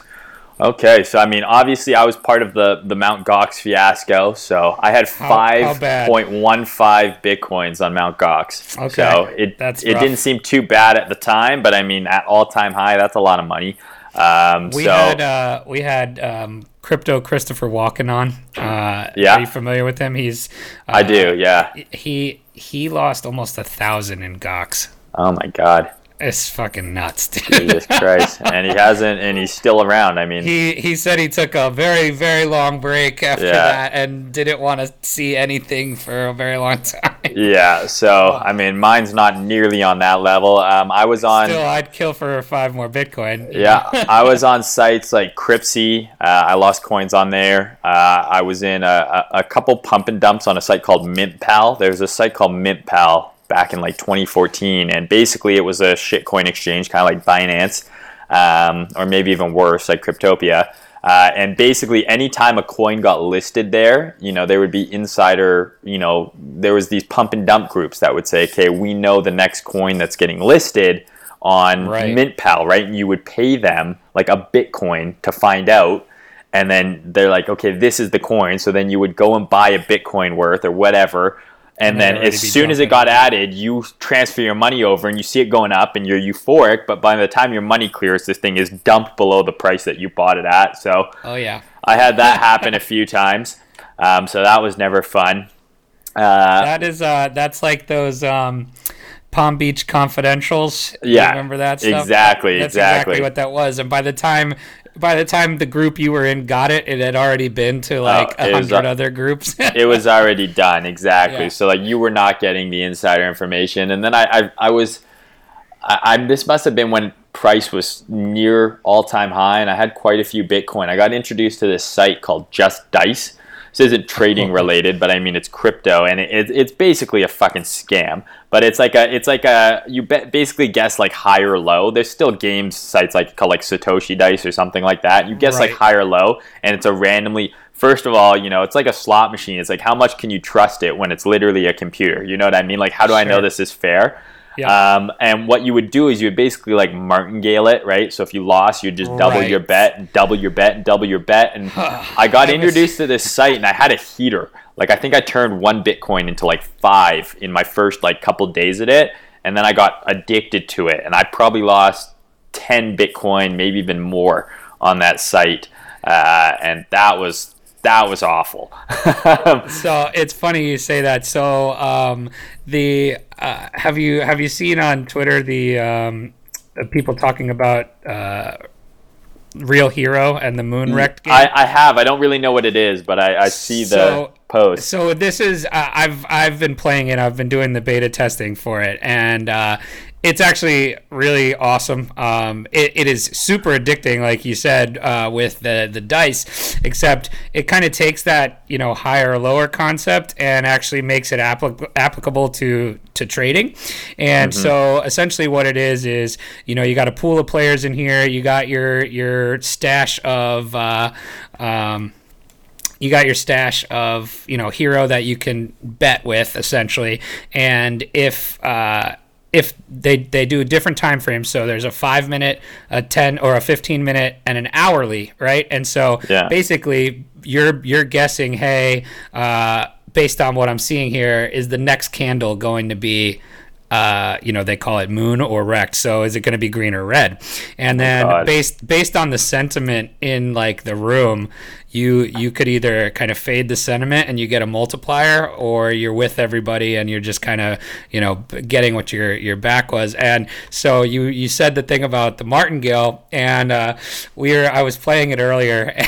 Okay, so I mean, obviously, I was part of the the Mount Gox fiasco. So I had five point one five bitcoins on Mount Gox. Okay, so it that's it rough. didn't seem too bad at the time, but I mean, at all time high, that's a lot of money. Um, We so had uh, we had um, crypto Christopher Walken on. Uh, Yeah. are you familiar with him? He's uh, I do, yeah. He he lost almost a thousand in Gox. Oh my god, It's fucking nuts, dude. Jesus Christ! and he hasn't, and he's still around. I mean, He he said he took a very very long break after Yeah. that and didn't want to see anything for a very long time. yeah. So I mean, mine's not nearly on that level. Um, I was on. Still, I'd kill for five more Bitcoin. Yeah, I was on sites like Cryptsy. Uh, I lost coins on there. Uh, I was in a, a, a couple pump and dumps on a site called MintPal. There's a site called MintPal back in like 2014, and basically it was a shitcoin exchange, kind of like Binance, um, or maybe even worse, like Cryptopia. Uh, and basically, anytime a coin got listed there, you know, there would be insider, you know, there was these pump and dump groups that would say, okay, we know the next coin that's getting listed on Right. MintPal, right? And you would pay them like a Bitcoin to find out. And then they're like, okay, this is the coin. So then you would go and buy a Bitcoin worth or whatever. And And then as soon as it got added, you transfer your money over and you see it going up and you're euphoric. But by the time your money clears, this thing is dumped below the price that you bought it at. So Oh yeah. I had that happen a few times. Um, so that was never fun. Uh, That is uh that's like those um Palm Beach confidentials. Yeah, remember that stuff? exactly, That's exactly. exactly what that was. And by the time by the time the group you were in got it, it had already been to oh, like Oh, a was, uh, hundred other groups. it was already done exactly Yeah. so like you were not getting the insider information and then i i, I was I, I this must have been when price was near all-time high and i had quite a few bitcoin i got introduced to this site called just dice this isn't trading related but i mean it's crypto and it, it, it's basically a fucking scam but it's like a it's like a you basically guess like high or low. There's still games sites like called like satoshi dice or something like that. You guess like Right. high or low and it's a randomly first of all you know it's like a slot machine. It's like how much can you trust it when it's literally a computer? You know what i mean? Like how do i know this is fair Yeah. um, and what you would do is you would basically like martingale it right? So if you lost you'd just double Right. your bet and double your bet and double your bet. And i got That was- introduced to this site and i had a heater. Like i think i turned one bitcoin into like five in my first like couple days at it. And then i got addicted to it. And i probably lost 10 bitcoin maybe even more on that site. Uh, and that was that was awful So it's funny you say that. So um, the uh, have you have you seen on Twitter the um, people talking about uh, Real Hero and the Moon Wrecked game? I, I have i don't really know what it is but i, I see the So- post So this is uh, I've I've been playing it. I've been doing the beta testing for it, and uh, it's actually really awesome. Um, it, it is super addicting, like you said, uh, with the the dice. Except it kind of takes that you know higher or lower concept and actually makes it applic- applicable to to trading. And so essentially, what it is is you know you got a pool of players in here. You got your your stash of. Uh, um, you got your stash of you know hero that you can bet with essentially and if uh if they they do a different time frames so there's a five minute a 10 or a 15 minute and an hourly right and so Yeah. basically you're you're guessing hey uh based on what i'm seeing here is the next candle going to be uh, you know, they call it moon or wrecked. So is it going to be green or red? And then God. based based on the sentiment in like the room, you you could either kind of fade the sentiment and you get a multiplier, or you're with everybody and you're just kind of you know getting what your your back was. And so you you said the thing about the martingale, and uh, we were I was playing it earlier.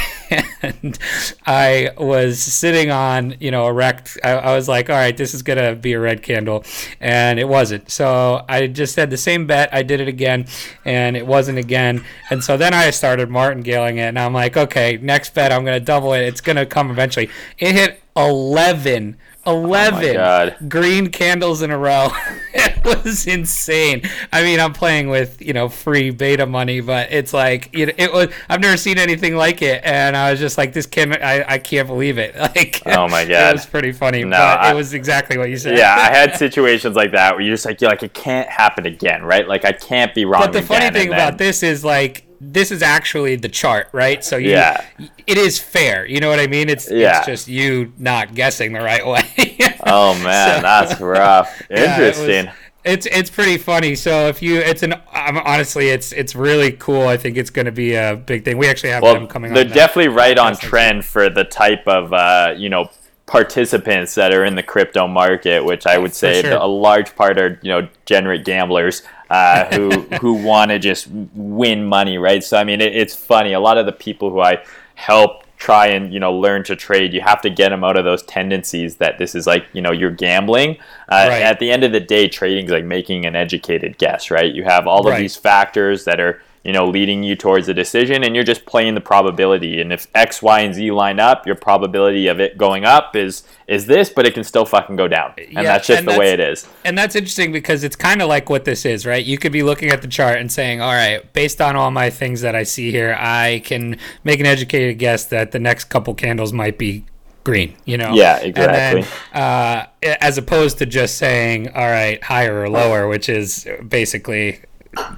And I was sitting on, you know, a wrecked. I, I was like, all right, this is gonna be a red candle, and it wasn't. So I just had the same bet. I did it again, and it wasn't again. And so then I started martingaling it, and I'm like, okay, next bet, I'm gonna double it. It's gonna come eventually. It hit 11. 11 God. green candles in a row. it was insane. I mean, I'm playing with, you know, free beta money, but it's like, you know, it was, I've never seen anything like it. And I was just like, this can I, I can't believe it. Like, Oh my It God. was pretty funny, No, but I- it was exactly what you said. yeah, I had situations like that where you're just like, you're like, it can't happen again, right? Like I can't be wrong. But the funny thing and about this is like this is actually the chart, right? So you, Yeah. it is fair. You know what I mean? It's Yeah. it's just you not guessing the right way. Oh man, So- that's rough. Yeah, Interesting. it's it's pretty funny. So if you, it's an um, honestly, it's it's really cool. I think it's going to be a big thing. We actually have well, them coming. they're definitely right on trend for the type of uh, you know participants that are in the crypto market, which I would say sure. a large part are you know generate gamblers uh, who who want to just win money, right? So I mean, it, it's funny. A lot of the people who I help try and you know learn to trade you have to get them out of those tendencies that this is like you know you're gambling uh, Right. at the end of the day trading is like making an educated guess right you have all of Right. these factors that are you know leading you towards a decision and you're just playing the probability and if x y and z line up your probability of it going up is is this but it can still fucking go down and Yeah, that's just and the way it is. And that's interesting because it's kind of like what this is, right? You could be looking at the chart and saying, all right, based on all my things that I see here, I can make an educated guess that the next couple candles might be green, you know? Yeah, And exactly. then, uh, as opposed to just saying, all right, higher or lower, which is basically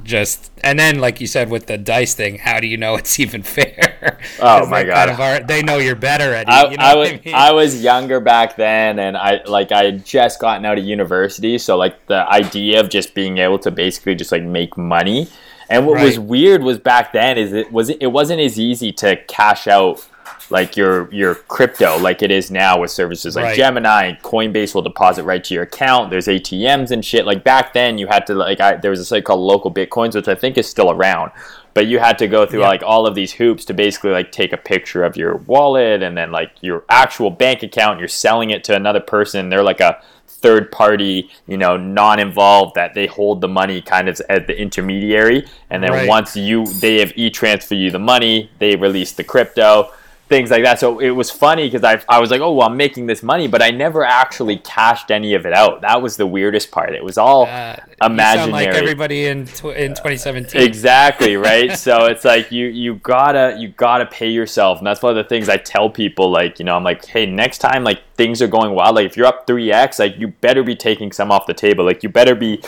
just and then like you said with the dice thing how do you know it's even fair oh my God. kind of are, they know you're better at it I, you know I was I mean? I was younger back then, and I like I had just gotten out of university, so like the idea of just being able to basically just like make money. And what was weird was back then is it was it wasn't as easy to cash out like your your crypto like it is now with services like Right. Gemini, Coinbase will deposit right to your account. There's ATMs and shit. Like back then, you had to like I, there was a site called Local Bitcoins, which I think is still around. But you had to go through Yeah. like all of these hoops to basically like take a picture of your wallet and then like your actual bank account. You're selling it to another person. They're like a third party, you know, non-involved that they hold the money kind of as the intermediary. And then Right. once you they have e-transfer you the money, they release the crypto things like that. So it was funny because I, I was like, oh, well, I'm making this money, but I never actually cashed any of it out. That was the weirdest part. It was all Uh, imaginary. Like everybody in tw- in 2017. Exactly right. so it's like you you gotta you gotta pay yourself, and that's one of the things I tell people. Like you know, I'm like, hey, next time like things are going wild, like if you're up three x, like you better be taking some off the table. Like you better be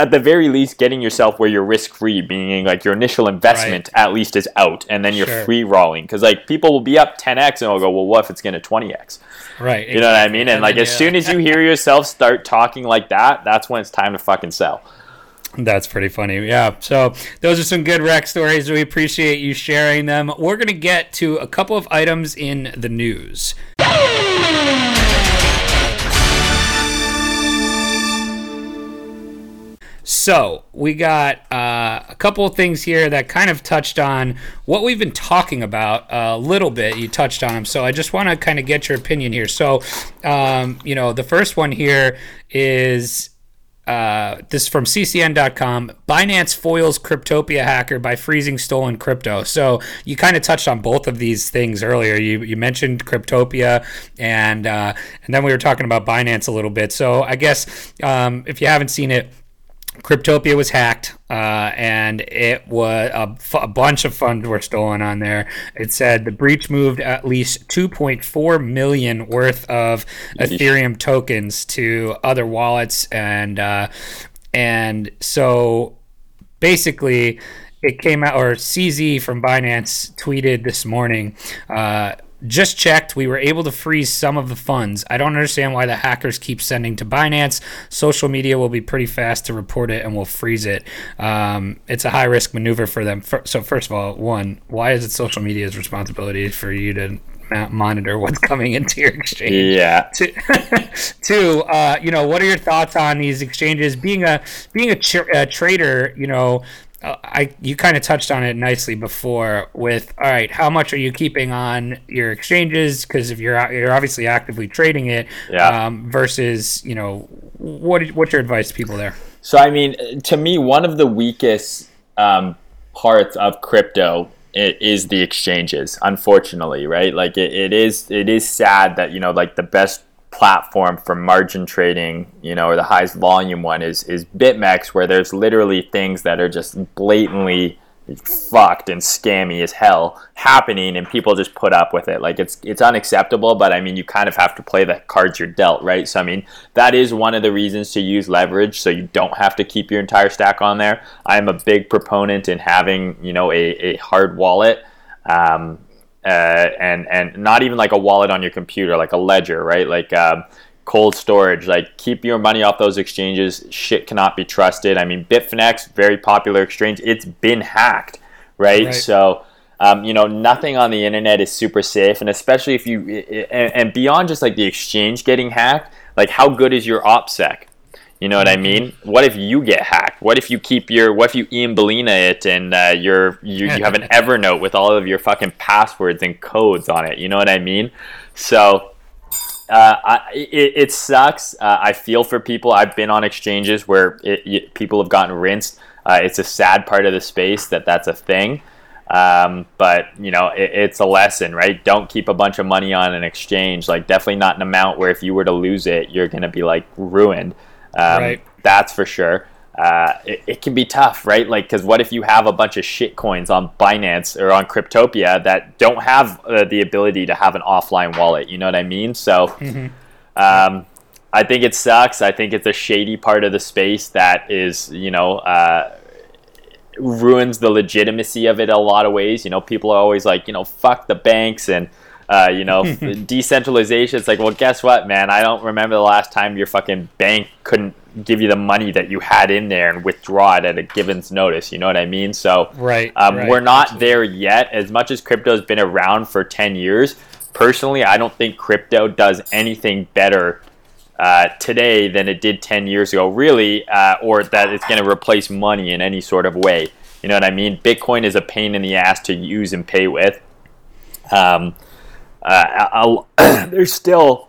at the very least getting yourself where you're risk free, meaning like your initial investment at least is out, and then you're Sure. free rolling. Because like people will be up 10x and they'll go, well, what if it's going to 20x? Right. You know what I mean? And, like then, as yeah. soon as you hear yourself start talking like that, that's when it's time to fucking sell. That's pretty funny. Yeah. So those are some good rec stories. We appreciate you sharing them. We're going to get to a couple of items in the news. So we got uh, a couple of things here that kind of touched on what we've been talking about a little bit. You touched on them, so I just want to kind of get your opinion here. So, um, you know, the first one here is uh, this is from ccn.com binance foils cryptopia hacker by freezing stolen crypto. So you kind of touched on both of these things earlier. You, you mentioned cryptopia and uh, and then we were talking about binance a little bit. So i guess um, if you haven't seen it Cryptopia was hacked, uh, and it was a, f- a bunch of funds were stolen on there. It said the breach moved at least 2.4 million worth of Ethereum tokens to other wallets, and uh, and so basically it came out or CZ from Binance tweeted this morning. Uh, just checked. We were able to freeze some of the funds. I don't understand why the hackers keep sending to Binance. Social media will be pretty fast to report it and will freeze it. Um, it's a high risk maneuver for them. So, first of all, one, why is it social media's responsibility for you to monitor what's coming into your exchange? Yeah. Two, two uh, you know, what are your thoughts on these exchanges? Being a being a, a trader, you know, I you kind of touched on it nicely before. With all right, how much are you keeping on your exchanges? Because if you're out- you're obviously actively trading it, Yeah. um, versus you know, what what's your advice to people there? So I mean, to me, one of the weakest um, parts of crypto is the exchanges. Unfortunately, right? Like it, it is. It is sad that you know, like the best platform for margin trading, you know, or the highest volume one is is BitMEX, where there's literally things that are just blatantly fucked and scammy as hell happening and people just put up with it. Like it's it's unacceptable but i mean you kind of have to play the cards you're dealt right? So i mean that is one of the reasons to use leverage so you don't have to keep your entire stack on there. I'm a big proponent in having you know a, a hard wallet. Um, uh, and and not even like a wallet on your computer like a ledger right like um, cold storage. Like keep your money off those exchanges. Shit cannot be trusted. I mean, Bitfinex, very popular exchange. It's been hacked, right? right. So. Um, you know, nothing on the internet is super safe, and especially if you and, and, beyond just like the exchange getting hacked, like how good is your OPSEC? You know what I mean? What if you get hacked? What if you keep your what if you Ian Balina it and uh, you're you, you have an Evernote with all of your fucking passwords and codes on it? You know what I mean? So uh, I, it, it, sucks. Uh, I feel for people. I've been on exchanges where it, it, people have gotten rinsed. Uh, it's a sad part of the space that that's a thing. Um, but you know, it's a lesson, right? Don't keep a bunch of money on an exchange. Like, definitely not an amount where if you were to lose it, you're going to be like ruined. Um, right. That's for sure uh, it, it, can be tough, right? Like, because what if you have a bunch of shit coins on Binance or on Cryptopia that don't have uh, the ability to have an offline wallet? You know what I mean? So, mm-hmm. um, I think it sucks. I think it's a shady part of the space that is, you know, uh, ruins the legitimacy of it a lot of ways. You know, people are always like, you know, fuck the banks and. Uh, you know, decentralization. It's like, well, guess what, man? I don't remember the last time your fucking bank couldn't give you the money that you had in there and withdraw it at a given's notice. You know what I mean? So right, um, right we're not absolutely. there yet. As much as crypto's been around for ten years, personally, I don't think crypto does anything better uh, today than it did ten years ago. Really, uh, or that it's going to replace money in any sort of way. You know what I mean? Bitcoin is a pain in the ass to use and pay with. Um, uh, there's still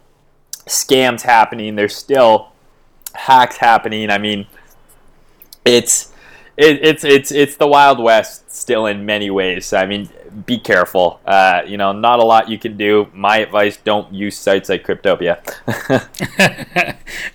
scams happening. There's still hacks happening. I mean, it's it, it's it's it's the Wild West still in many ways. I mean, be careful. Uh, you know, not a lot you can do. My advice: don't use sites like Cryptopia.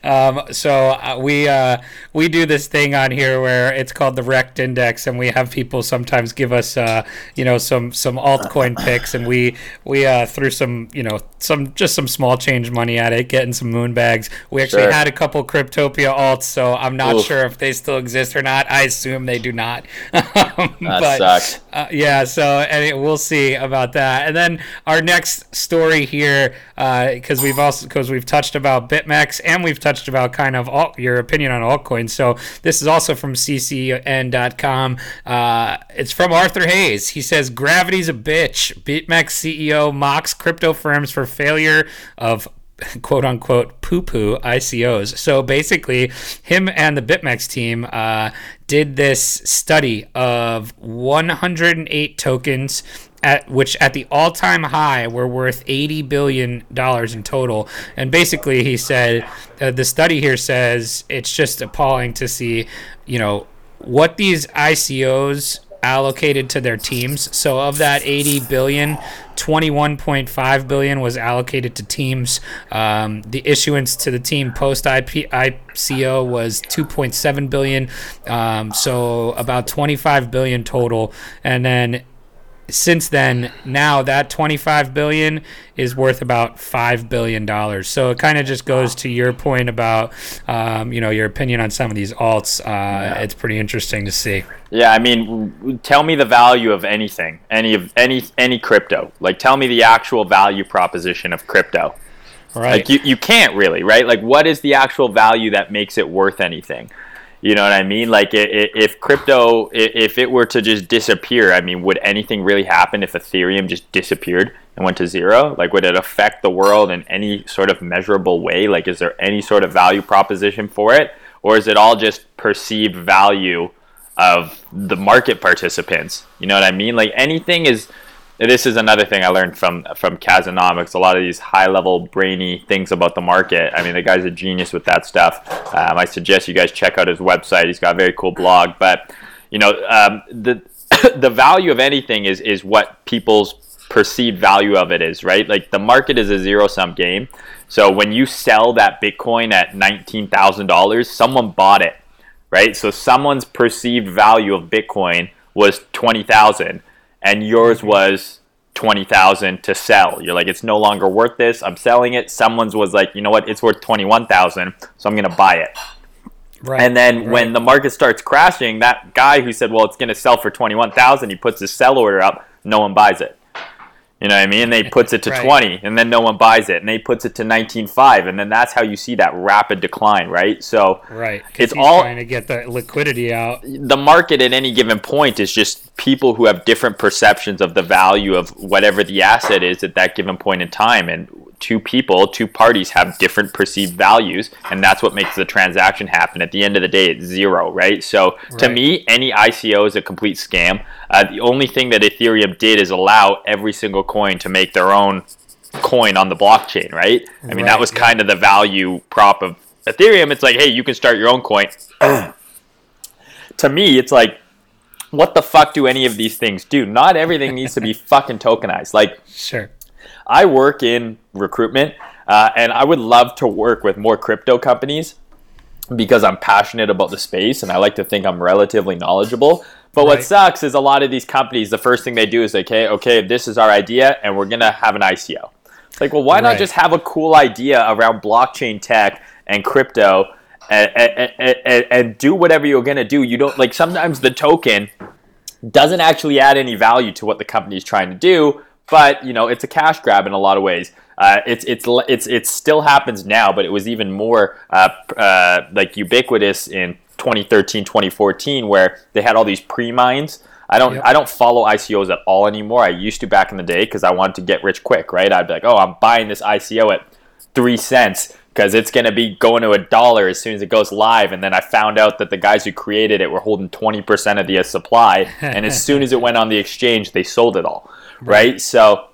um, so uh, we uh, we do this thing on here where it's called the Rekt Index, and we have people sometimes give us uh, you know some some altcoin picks, and we we uh, threw some you know some just some small change money at it, getting some moon bags. We actually sure. had a couple Cryptopia alts, so I'm not Oof. sure if they still exist or not. I assume they do not. that but, sucks. Uh, yeah. So and we'll see about that. And then our next story here, because uh, we've also because we've touched about BitMEX and we've touched about kind of your opinion on altcoins. So this is also from ccn.com. Uh, it's from Arthur Hayes. He says gravity's a bitch. BitMEX CEO mocks crypto firms for failure of quote unquote poo poo ICOs. So basically, him and the BitMEX team uh, did this study of 108 tokens. At, which at the all-time high were worth 80 billion dollars in total and basically he said uh, the study here says it's just appalling to see you know what these ICOs allocated to their teams. So of that 80 billion, 21.5 billion was allocated to teams. Um, the issuance to the team post ICO was 2.7 billion. Um, so about 25 billion total. And then since then, now that 25 billion is worth about five billion dollars. So it kind of just goes to your point about, um, you know, your opinion on some of these alts. Uh, yeah. It's pretty interesting to see. Yeah, I mean, tell me the value of anything, any of any any crypto. Like, tell me the actual value proposition of crypto. Right. Like you, you can't really, right? Like, what is the actual value that makes it worth anything? You know what I mean? Like if crypto, if it were to just disappear, I mean, would anything really happen if Ethereum just disappeared and went to zero? Like, would it affect the world in any sort of measurable way? Like, is there any sort of value proposition for it? Or is it all just perceived value of the market participants? You know what I mean? Like, anything is this is another thing I learned from from Kazonomics. A lot of these high level brainy things about the market. I mean, the guy's a genius with that stuff. Um, I suggest you guys check out his website. He's got a very cool blog. But you know, um, the the value of anything is is what people's perceived value of it is, right? Like the market is a zero sum game. So when you sell that Bitcoin at nineteen thousand dollars, someone bought it, right? So someone's perceived value of Bitcoin was 20,000 and yours was 20,000 to sell. You're like it's no longer worth this. I'm selling it. Someone's was like, "You know what? It's worth 21,000, so I'm going to buy it." Right. And then right. when the market starts crashing, that guy who said, "Well, it's going to sell for 21,000," he puts his sell order up, no one buys it. You know what I mean? And they puts it to right. 20 and then no one buys it and they puts it to 19.5 and then that's how you see that rapid decline, right? So Right. It's all trying to get the liquidity out. The market at any given point is just people who have different perceptions of the value of whatever the asset is at that given point in time and two people, two parties have different perceived values, and that's what makes the transaction happen. At the end of the day, it's zero, right? So right. to me, any ICO is a complete scam. Uh, the only thing that Ethereum did is allow every single coin to make their own coin on the blockchain, right? I mean, right, that was yeah. kind of the value prop of Ethereum. It's like, hey, you can start your own coin. to me, it's like, what the fuck do any of these things do? Not everything needs to be fucking tokenized. Like, sure I work in recruitment, uh, and I would love to work with more crypto companies because I'm passionate about the space and I like to think I'm relatively knowledgeable. But right. what sucks is a lot of these companies, the first thing they do is okay, okay, this is our idea, and we're gonna have an ICO. It's like, well, why right. not just have a cool idea around blockchain tech and crypto? And, and, and, and, do whatever you're gonna do. You don't like sometimes the token doesn't actually add any value to what the company is trying to do, but you know it's a cash grab in a lot of ways. Uh, it's it's it's it still happens now, but it was even more uh, uh, like ubiquitous in 2013, 2014, where they had all these pre-mines. I don't yep. I don't follow ICOs at all anymore. I used to back in the day because I wanted to get rich quick, right? I'd be like, oh, I'm buying this ICO at three cents because it's going to be going to a dollar as soon as it goes live. And then I found out that the guys who created it were holding 20% of the supply. and as soon as it went on the exchange, they sold it all right? right? So,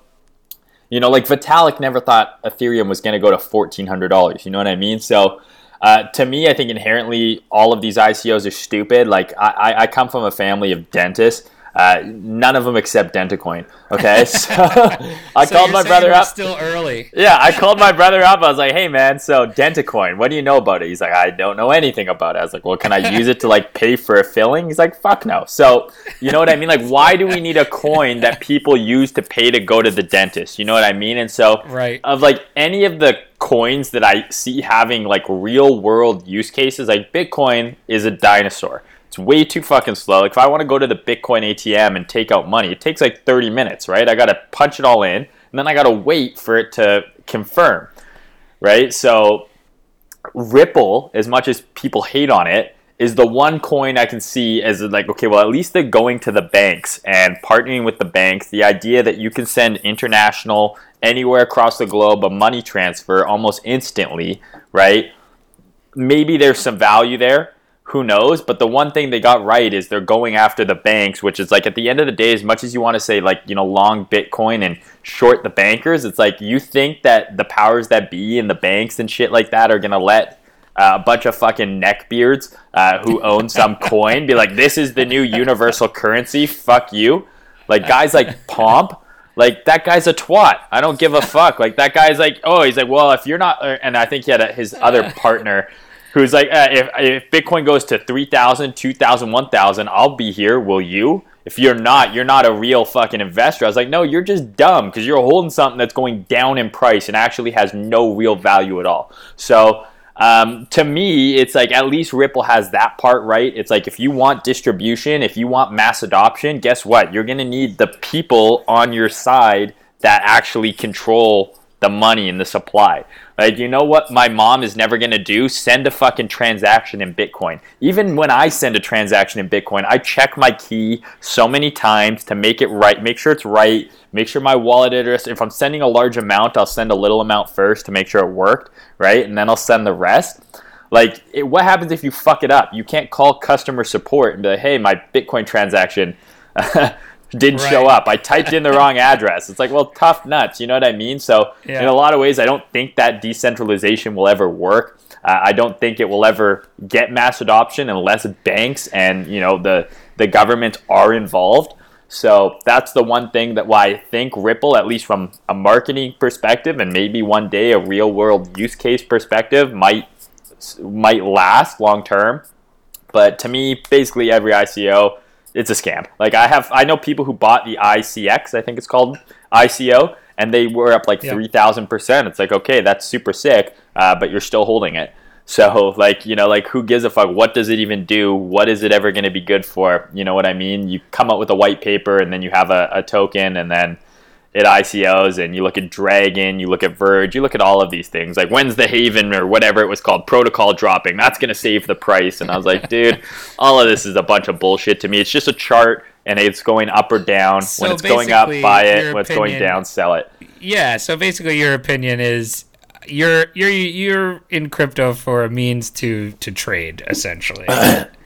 you know, like Vitalik never thought Ethereum was going to go to fourteen hundred dollars. You know what I mean? So. Uh, to me, I think inherently all of these ICOs are stupid. Like I, I come from a family of dentists, uh, none of them accept Dentacoin. Okay, so I so called my brother up. Still early. Yeah, I called my brother up. I was like, "Hey, man, so Dentacoin, what do you know about it?" He's like, "I don't know anything about it." I was like, "Well, can I use it to like pay for a filling?" He's like, "Fuck no." So you know what I mean? Like, why do we need a coin that people use to pay to go to the dentist? You know what I mean? And so, right. of like any of the coins that I see having like real world use cases, like Bitcoin is a dinosaur it's way too fucking slow. Like if I want to go to the Bitcoin ATM and take out money, it takes like 30 minutes, right? I got to punch it all in and then I got to wait for it to confirm, right? So Ripple, as much as people hate on it, is the one coin I can see as like, okay, well, at least they're going to the banks and partnering with the banks. The idea that you can send international, anywhere across the globe, a money transfer almost instantly, right? Maybe there's some value there who knows? But the one thing they got right is they're going after the banks, which is like at the end of the day, as much as you want to say like, you know, long Bitcoin and short the bankers, it's like you think that the powers that be and the banks and shit like that are going to let uh, a bunch of fucking neckbeards uh, who own some coin be like, this is the new universal currency. Fuck you. Like guys like Pomp. Like that guy's a twat. I don't give a fuck. Like that guy's like, oh, he's like, well, if you're not, and I think he had a, his other partner who's like, uh, if, if Bitcoin goes to 3,000, 2,000, 1,000, I'll be here. Will you? If you're not, you're not a real fucking investor. I was like, no, you're just dumb because you're holding something that's going down in price and actually has no real value at all. So, um, to me, it's like at least Ripple has that part right. It's like if you want distribution, if you want mass adoption, guess what? You're going to need the people on your side that actually control the money and the supply. Like, you know what my mom is never going to do? Send a fucking transaction in Bitcoin. Even when I send a transaction in Bitcoin, I check my key so many times to make it right, make sure it's right, make sure my wallet address, if I'm sending a large amount, I'll send a little amount first to make sure it worked, right? And then I'll send the rest. Like, it, what happens if you fuck it up? You can't call customer support and be like, hey, my Bitcoin transaction. didn't right. show up. I typed in the wrong address. It's like, well, tough nuts. You know what I mean? So, yeah. in a lot of ways, I don't think that decentralization will ever work. Uh, I don't think it will ever get mass adoption unless banks and you know the the government are involved. So that's the one thing that why I think Ripple, at least from a marketing perspective, and maybe one day a real world use case perspective, might might last long term. But to me, basically every ICO it's a scam. Like I have, I know people who bought the ICX, I think it's called ICO, and they were up like three thousand percent. It's like okay, that's super sick, uh, but you're still holding it. So like you know like who gives a fuck? What does it even do? What is it ever going to be good for? You know what I mean? You come up with a white paper and then you have a, a token and then it ICOs and you look at Dragon, you look at Verge, you look at all of these things. Like when's the Haven or whatever it was called protocol dropping? That's gonna save the price. And I was like, dude, all of this is a bunch of bullshit to me. It's just a chart and it's going up or down. So when it's going up, buy it. your When it's going down, sell it. Yeah. So basically, your opinion is you're you're you're in crypto for a means to to trade, essentially.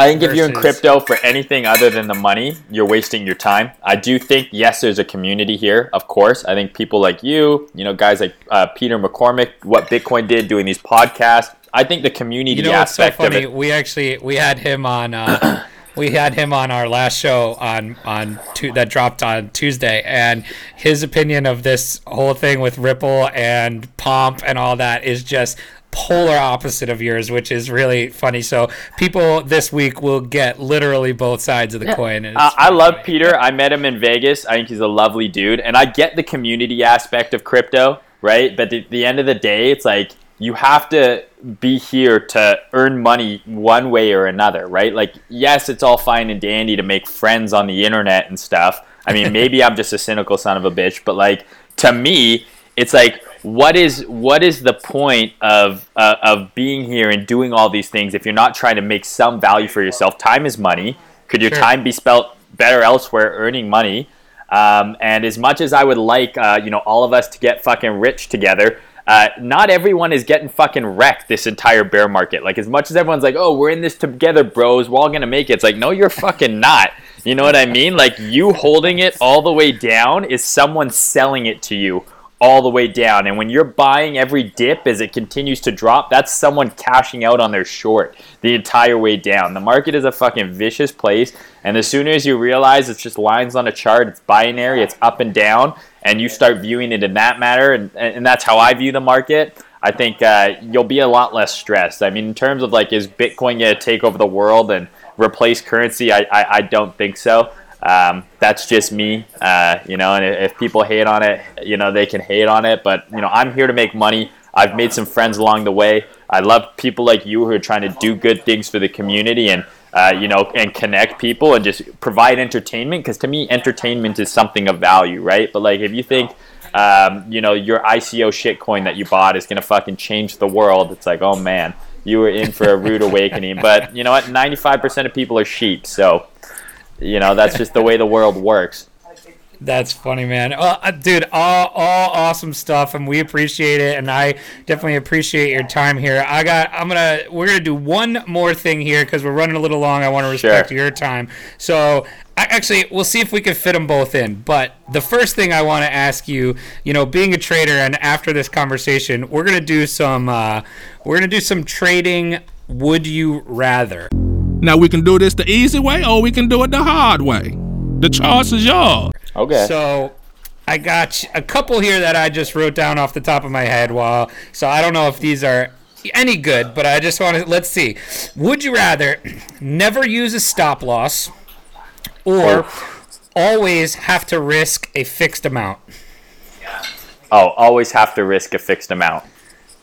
I think if you're in crypto for anything other than the money, you're wasting your time. I do think, yes, there's a community here, of course. I think people like you, you know, guys like uh, Peter McCormack, what Bitcoin did doing these podcasts. I think the community You know what's so aspect of funny? it. We actually we had him on. Uh, we had him on our last show on on that dropped on Tuesday, and his opinion of this whole thing with Ripple and Pomp and all that is just polar opposite of yours, which is really funny. So people this week will get literally both sides of the coin. and Uh, I love funny. Peter. I met him in Vegas. I think he's a lovely dude, and I get the community aspect of crypto, right? But at the end of the day, it's like you have to be here to earn money one way or another, right? Like, yes, it's all fine and dandy to make friends on the internet and stuff. I mean, maybe I'm just a cynical son of a bitch, but like to me, it's like what is what is the point of uh, of being here and doing all these things if you're not trying to make some value for yourself? Time is money. Could your Sure. time be spelt better elsewhere, earning money? Um, and as much as I would like, uh, you know, all of us to get fucking rich together, uh, not everyone is getting fucking wrecked this entire bear market. Like as much as everyone's like, "Oh, we're in this together, bros. We're all gonna make it." It's like, no, you're fucking not. You know what I mean? Like you holding it all the way down is someone selling it to you all the way down. And when you're buying every dip as it continues to drop, that's someone cashing out on their short the entire way down. The market is a fucking vicious place. And as soon as you realize it's just lines on a chart, it's binary, it's up and down, and you start viewing it in that matter, and, and that's how I view the market. I think uh, you'll be a lot less stressed. I mean, in terms of like, is Bitcoin going to take over the world and replace currency? I, I, I don't think so. Um, that's just me, uh, you know. And if people hate on it, you know, they can hate on it. But you know, I'm here to make money. I've made some friends along the way. I love people like you who are trying to do good things for the community and uh, you know and connect people and just provide entertainment. Because to me, entertainment is something of value, right? But like if you think um, you know your ICO shitcoin that you bought is gonna fucking change the world, it's like oh man, you were in for a rude awakening. But you know what? 95% of people are sheep, so you know that's just the way the world works. That's funny, man. Uh, uh, dude, all, all awesome stuff, and we appreciate it. And I definitely appreciate your time here. I got, I'm gonna, we're gonna do one more thing here because we're running a little long. I want to respect Sure. your time. So, I, actually, we'll see if we can fit them both in. But the first thing I want to ask you, you know, being a trader, and after this conversation, we're gonna do some, uh, we're gonna do some trading. Would you rather? Now we can do this the easy way or we can do it the hard way. The choice is yours. Okay. So I got a couple here that I just wrote down off the top of my head. While so I don't know if these are any good, but I just want to let's see. Would you rather never use a stop loss or always have to risk a fixed amount? oh, always have to risk a fixed amount.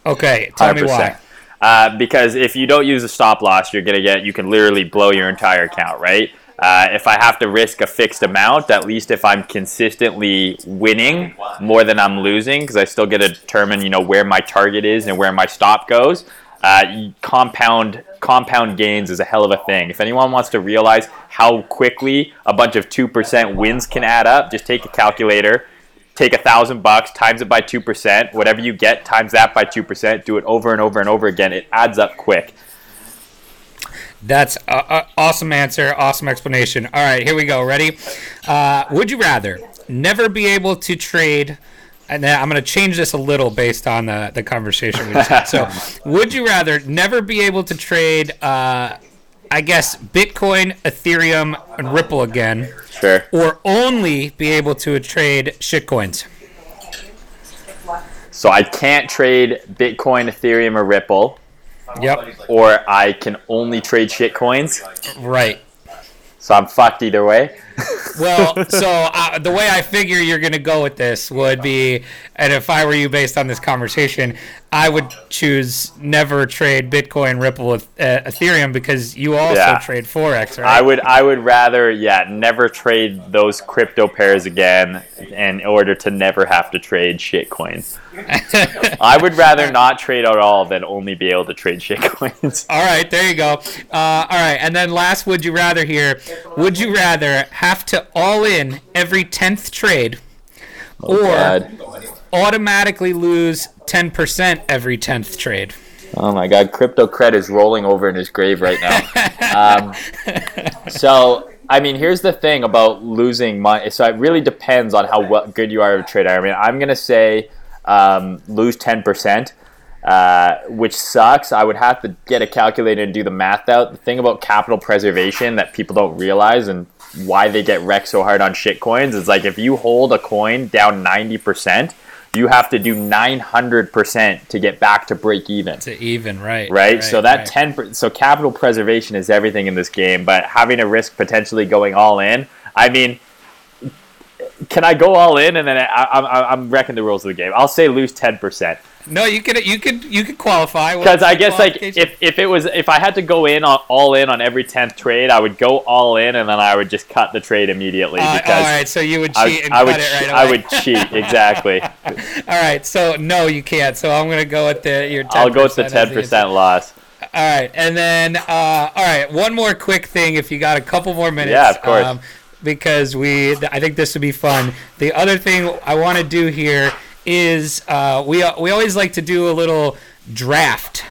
Okay, tell me why. Uh, because if you don't use a stop loss, you're gonna get you can literally blow your entire account, right? Uh, if I have to risk a fixed amount, at least if I'm consistently winning more than I'm losing, because I still get to determine, you know, where my target is and where my stop goes. Uh, compound compound gains is a hell of a thing. If anyone wants to realize how quickly a bunch of two percent wins can add up, just take a calculator, take a thousand bucks, times it by two percent, whatever you get, times that by two percent, do it over and over and over again. It adds up quick. That's a, a awesome answer, awesome explanation. All right, here we go. Ready? Uh, would you rather never be able to trade? And then I'm going to change this a little based on the, the conversation we just had. So, would you rather never be able to trade, uh, I guess, Bitcoin, Ethereum, and Ripple again, Sure. or only be able to trade shitcoins? So I can't trade Bitcoin, Ethereum, or Ripple, Yep, or I can only trade shitcoins. right. so I'm fucked either way. well, so uh, the way I figure you're going to go with this would be, and if I were you, based on this conversation, I would choose never trade Bitcoin, Ripple, with uh, Ethereum because you also Yeah. trade forex, right? I would I would rather yeah never trade those crypto pairs again in order to never have to trade shitcoins. I would rather not trade at all than only be able to trade shitcoins. All right, there you go. Uh, all right, and then last, would you rather here? Would you rather have to all in every tenth trade, or God. Automatically lose ten percent every tenth trade? Oh my god, CryptoCred is rolling over in his grave right now. um, so, I mean, here's the thing about losing money. So it really depends on how well, good you are of a trader. I mean, I'm gonna say um, lose ten percent. Uh, which sucks. I would have to get a calculator and do the math out. The thing about capital preservation that people don't realize and why they get wrecked so hard on shitcoins is like if you hold a coin down 90%, you have to do 900% to get back to break even To even, right? right? so that right. ten, per- so capital preservation is everything in this game. But having a risk potentially going all in, I mean, can I go all in and then I, I, I'm wrecking the rules of the game? I'll say lose ten percent No, you could you could you could qualify because I guess like if, if it was if I had to go in on, all in on every tenth trade, I would go all in and then I would just cut the trade immediately Uh, because. right, so you would cheat I, and I cut would it right away. I would cheat exactly. all right, so no, you can't. So I'm gonna go with the your. 10% I'll go with the ten percent loss. All right, and then uh, all right, one more quick thing. If you got a couple more minutes, Yeah, of course. because we, I think this would be fun. The other thing I want to do here is uh, we we always like to do a little draft.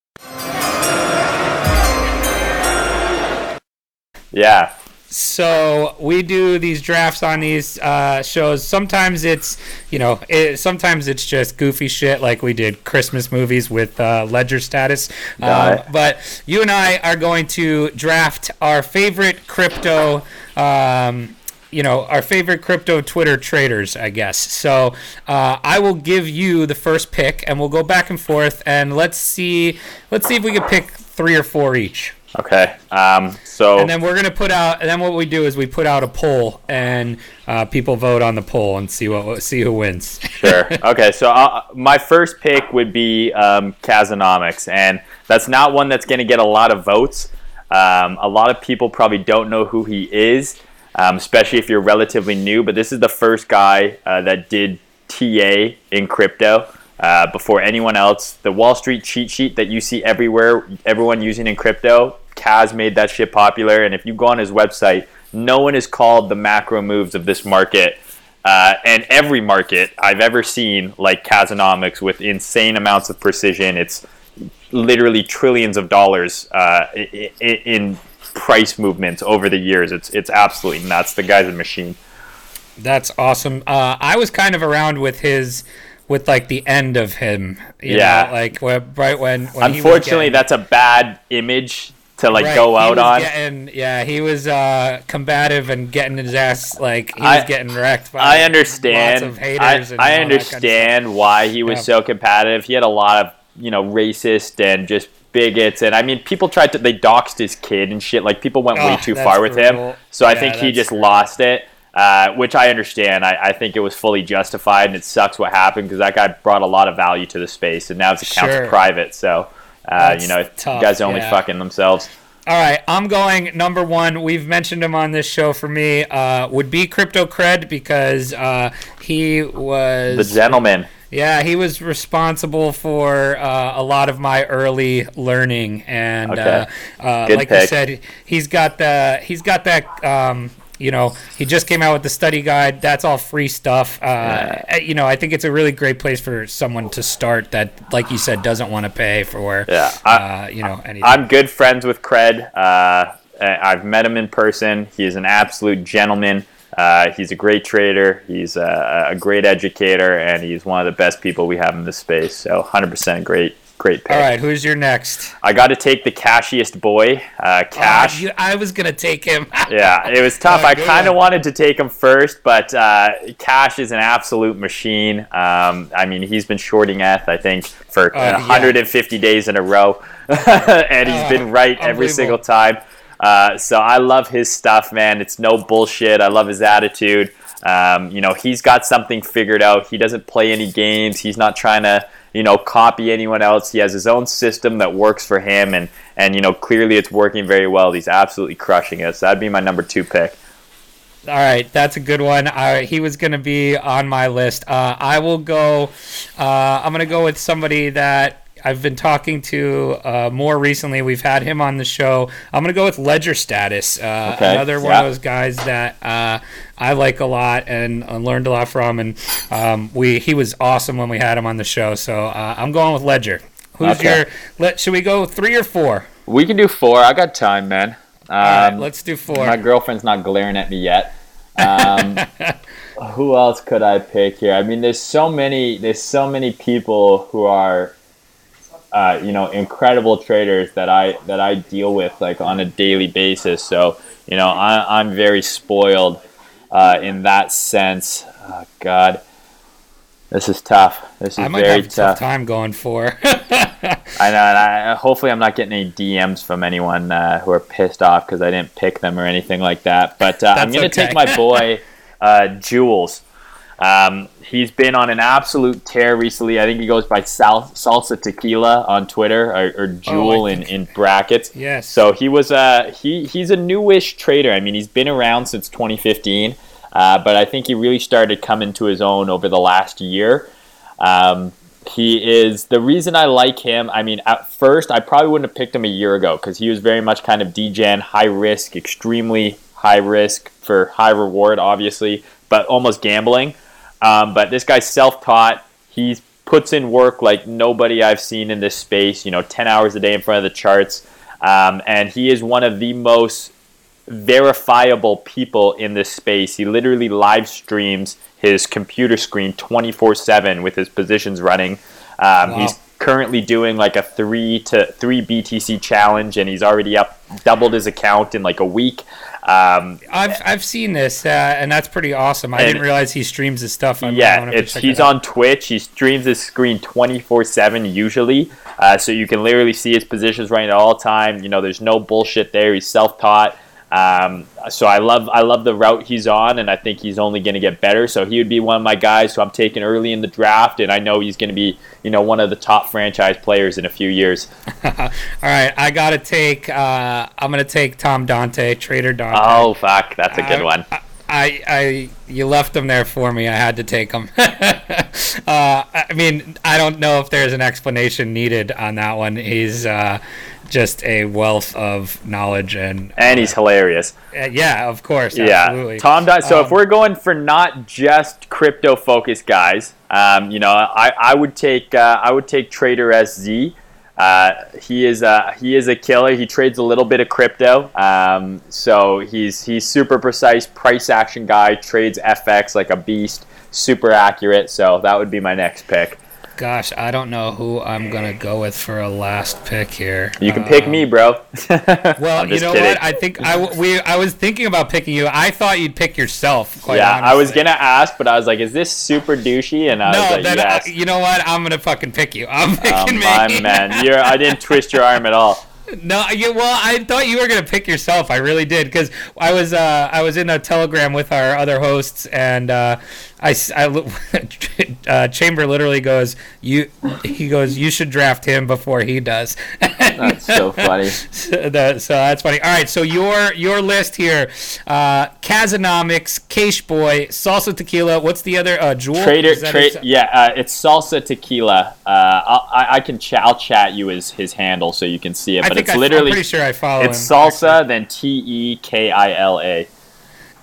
Yeah, So we do these drafts on these uh, shows. Sometimes it's, you know, it, sometimes it's just goofy shit like we did Christmas movies with uh, Ledger Status. Um, but you and I are going to draft our favorite crypto. Um, you know our favorite crypto Twitter traders, I guess. So uh, I will give you the first pick, and we'll go back and forth, and let's see, let's see if we can pick three or four each. okay. Um, so And then we're gonna put out. And then what we do is we put out a poll, and uh, people vote on the poll and see what see who wins. Sure. Okay, so uh, my first pick would be um, Kazonomics, and that's not one that's going to get a lot of votes. Um, a lot of people probably don't know who he is, um, especially if you're relatively new. But this is the first guy uh, that did TA in crypto uh, before anyone else. The Wall Street cheat sheet that you see everywhere, everyone using in crypto, Kaz made that shit popular. And if you go on his website, no one is called the macro moves of this market uh, and every market I've ever seen, like Kazonomics, with insane amounts of precision. It's literally trillions of dollars uh, in price movements over the years. It's it's absolutely nuts. The guy's a machine. That's awesome. Uh, I was kind of around with his, with like the end of him. You Yeah. Know, like right when. when he Unfortunately, getting- that's a bad image to like right, go out was on. Getting, yeah, he was uh, combative and getting his ass like he was I- getting wrecked. By I understand. Lots of I, haters and I all that kind of understand why he was Yeah. so competitive. He had a lot of you know racist and just bigots, and I mean people tried to they doxed his kid and shit. Like people went way Oh, too far with brutal. him. So I think he just brutal. lost it. Uh, which I understand. I, I think it was fully justified, and it sucks what happened because that guy brought a lot of value to the space, and now his account's Sure. private. So, uh, you know, tough, guys are only yeah. fucking themselves. All right, I'm going number one. We've mentioned him on this show for me. Uh, would be CryptoCred because uh, he was The gentleman. Yeah, he was responsible for uh, a lot of my early learning, and Okay. uh, uh, like you said, he's got the he's got that. Um, you know, he just came out with the study guide. That's all free stuff. Uh, You know, I think it's a really great place for someone to start that, like you said, doesn't want to pay for. Yeah, I- uh, you know, anything. I'm good friends with Cred. Uh, I've met him in person. He is an absolute gentleman. Uh, he's a great trader. He's a, a great educator, and he's one of the best people we have in this space. So, 100% great, great pick. all right, who's your next? I got to take the cashiest boy, uh, Cash. Uh, you- I was gonna take him. yeah, it was tough. Oh, I kind of wanted to take him first, but uh, Cash is an absolute machine. Um, I mean, he's been shorting ETH, I think, for Uh, yeah. 150 days in a row, and he's Uh, been right every single time. Uh, so I love his stuff, man. It's no bullshit. I love his attitude. Um, you know, he's got something figured out. He doesn't play any games. He's not trying to, you know, copy anyone else. He has his own system that works for him, and and you know, clearly it's working very well. He's absolutely crushing it. So that'd be my number two pick. All right, that's a good one. Uh, he was going to be on my list. Uh, I will go. Uh, I'm going to go with somebody that I've been talking to uh, more recently. We've had him on the show. I'm going to go with Ledger Status, uh, Okay, another one yeah. of those guys that uh, I like a lot and uh, learned a lot from. And um, we he was awesome when we had him on the show. So uh, I'm going with Ledger. Who's Okay. your? Let should we go three or four? We can do four. I got time, man. Um, All right, let's do four. My girlfriend's not glaring at me yet. Um, who else could I pick here? I mean, there's so many. There's so many people who are, uh, you know, incredible traders that I that I deal with like on a daily basis. So you know, I, I'm very spoiled uh, in that sense. Oh, God, this is tough. This is I might very have tough tough. time going for. I know, and I, hopefully I'm not getting any DMs from anyone uh, who are pissed off because I didn't pick them or anything like that. But uh, I'm going to okay. take my boy uh, Jules. Um, he's been on an absolute tear recently. I think he goes by Sal- Salsa Tequila on Twitter or, or Jewel in, in brackets. Yes. So he was uh, he he's a newish trader. I mean, he's been around since 2015, uh, but I think he really started coming to his own over the last year. Um, he is the reason I like him. I mean, at first, I probably wouldn't have picked him a year ago because he was very much kind of degen, high risk, extremely high risk for high reward, obviously, but almost gambling. Um, but this guy's self taught. He puts in work like nobody I've seen in this space, you know, 10 hours a day in front of the charts. Um, and he is one of the most verifiable people in this space. He literally live streams his computer screen 24 7 with his positions running. Um, Wow. He's currently doing like a three to three BTC challenge, and he's already up doubled his account in like a week. Um, I've I've seen this, uh, and that's pretty awesome. I didn't realize he streams his stuff. I yeah, he's on Twitch. He streams his screen 24/7 usually, uh, so you can literally see his positions running at all time. You know, there's no bullshit there. He's self-taught. Um, so I love I love the route he's on, and I think he's only going to get better. So he would be one of my guys who I'm taking early in the draft, and I know he's going to be you know one of the top franchise players in a few years. All right, I gotta take. Uh, I'm gonna take Tom Dante, Trader Dante. Oh fuck, that's a good I- one. I, I, you left him there for me. I had to take him. uh, I mean, I don't know if there's an explanation needed on that one. He's uh, just a wealth of knowledge and, And he's hilarious. uh, yeah, of course, Yeah, absolutely. Tom. Dot, so if Um, we're going for not just crypto focused guys, um, you know, I, I would take uh, I would take Trader SZ. Uh, he is a he is a killer. He trades a little bit of crypto, um, so he's he's super precise, price action guy. Trades FX like a beast, super accurate. So that would be my next pick. Gosh, I don't know who I'm gonna go with for a last pick here. You can pick Um, me, bro. Well, you know kidding. what? I think I we I was thinking about picking you. I thought you'd pick yourself. Quite yeah, I was gonna ask, but I was like, "Is this super douchey?" And I No, was like, then "Yes." I, you know what? I'm gonna fucking pick you. I'm picking Oh, me. my man, you're I didn't twist your arm at all. No, you, well, I thought you were gonna pick yourself. I really did because I was uh, I was in a telegram with our other hosts, and uh, I, I uh, Chamber literally goes, "You," he goes, "You should draft him before he does." That's so funny. so, that- so that's funny. All right, so your your list here: uh, Kazonomics, Cash Boy, Salsa Tequila. What's the other? Uh, Jewel. Trader, tra- yeah, uh, it's salsa tequila. Uh, I'll, I, I can ch- I'll chat you his his handle so you can see it, but it's I, literally I'm pretty sure I follow it's him. salsa then T E K I L A.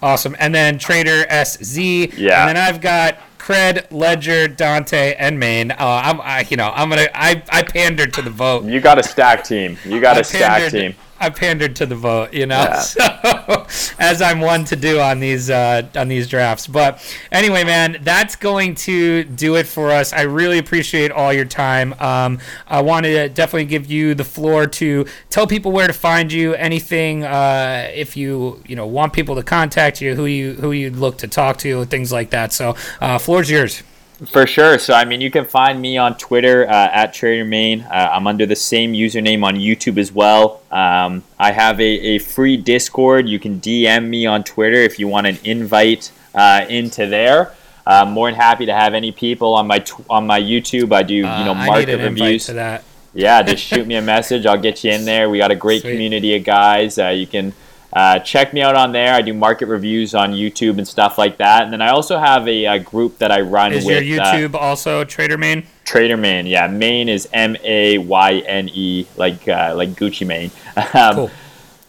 Awesome. And then Trader SZ. Yeah. And then I've got Cred, Ledger, Dante, and Mayne. Uh, I'm, I, you know, I'm gonna, I, I pandered to the vote. You got a stack team. You got I a stack team. I pandered to the vote, you know, Yeah. so as I'm one to do on these uh, on these drafts. But anyway, man, that's going to do it for us. I really appreciate all your time. Um, I want to definitely give you the floor to tell people where to find you. Anything uh, if you you know want people to contact you, who you who you look to talk to, things like that. So, uh, floor's yours. For sure. So, I mean, you can find me on Twitter uh, at Trader Mayne. Uh, I'm under the same username on YouTube as well. Um, I have a, a free Discord. You can DM me on Twitter if you want an invite uh, into there. I'm more than happy to have any people on my tw- on my YouTube. I do you know Uh, I need market reviews. to that. Yeah, just shoot me a message. I'll get you in there. We got a great Sweet. community of guys. Uh, you can uh, check me out on there. I do market reviews on YouTube and stuff like that. And then I also have a, uh group that I run Is with your uh, YouTube also Trader Mayne? Trader Mayne. Yeah, Mayne is M A Y N E, like uh, like Gucci Mane. Um, Cool.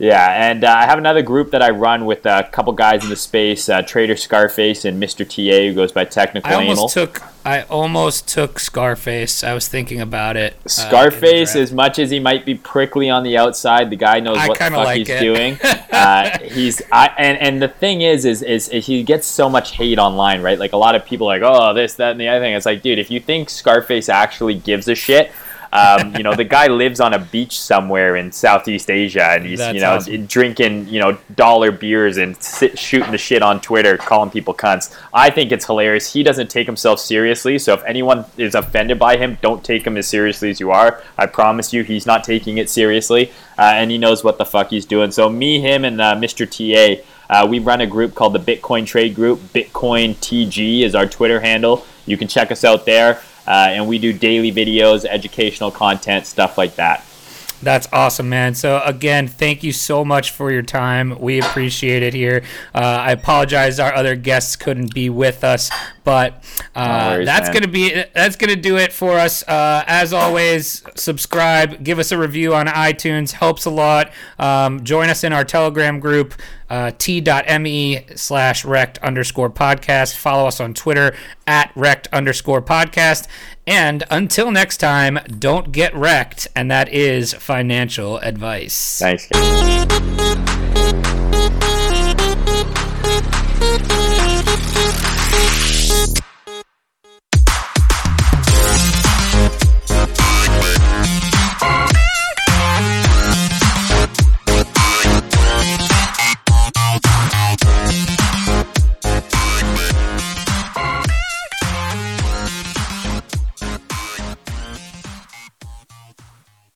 Yeah, and uh, I have another group that I run with a couple guys in the space, uh, Trader Scarface and Mr. TA, who goes by Technical I Anal. almost took I almost took Scarface. I was thinking about it. uh, Scarface, draft. as much as he might be prickly on the outside, the guy knows I what the fuck like he's it. doing. uh, he's I, and and the thing is, is, is, is he gets so much hate online, right? Like a lot of people are like, oh, this, that, and the other thing. It's like, dude, if you think Scarface actually gives a shit. Um, you know, the guy lives on a beach somewhere in Southeast Asia, and he's That's you know awesome. drinking you know dollar beers and sit, shooting the shit on Twitter, calling people cunts. I think it's hilarious. He doesn't take himself seriously, so if anyone is offended by him, don't take him as seriously as you are. I promise you, he's not taking it seriously, uh, and he knows what the fuck he's doing. So me, him, and uh, Mr. TA. Uh, we run a group called the Bitcoin Trade Group. Bitcoin TG is our Twitter handle. You can check us out there. Uh, and we do daily videos, educational content, stuff like that. That's awesome, man. So again, thank you so much for your time. We appreciate it here. Uh, I apologize our other guests couldn't be with us, but uh, No worries, that's man. gonna be that's gonna do it for us. Uh, as always, subscribe, give us a review on iTunes, helps a lot. Um, join us in our Telegram group. Uh, t.me slash rekt underscore podcast. Follow us on Twitter at rekt underscore podcast. And until next time, don't get wrecked. And that is financial advice. Thanks, guys.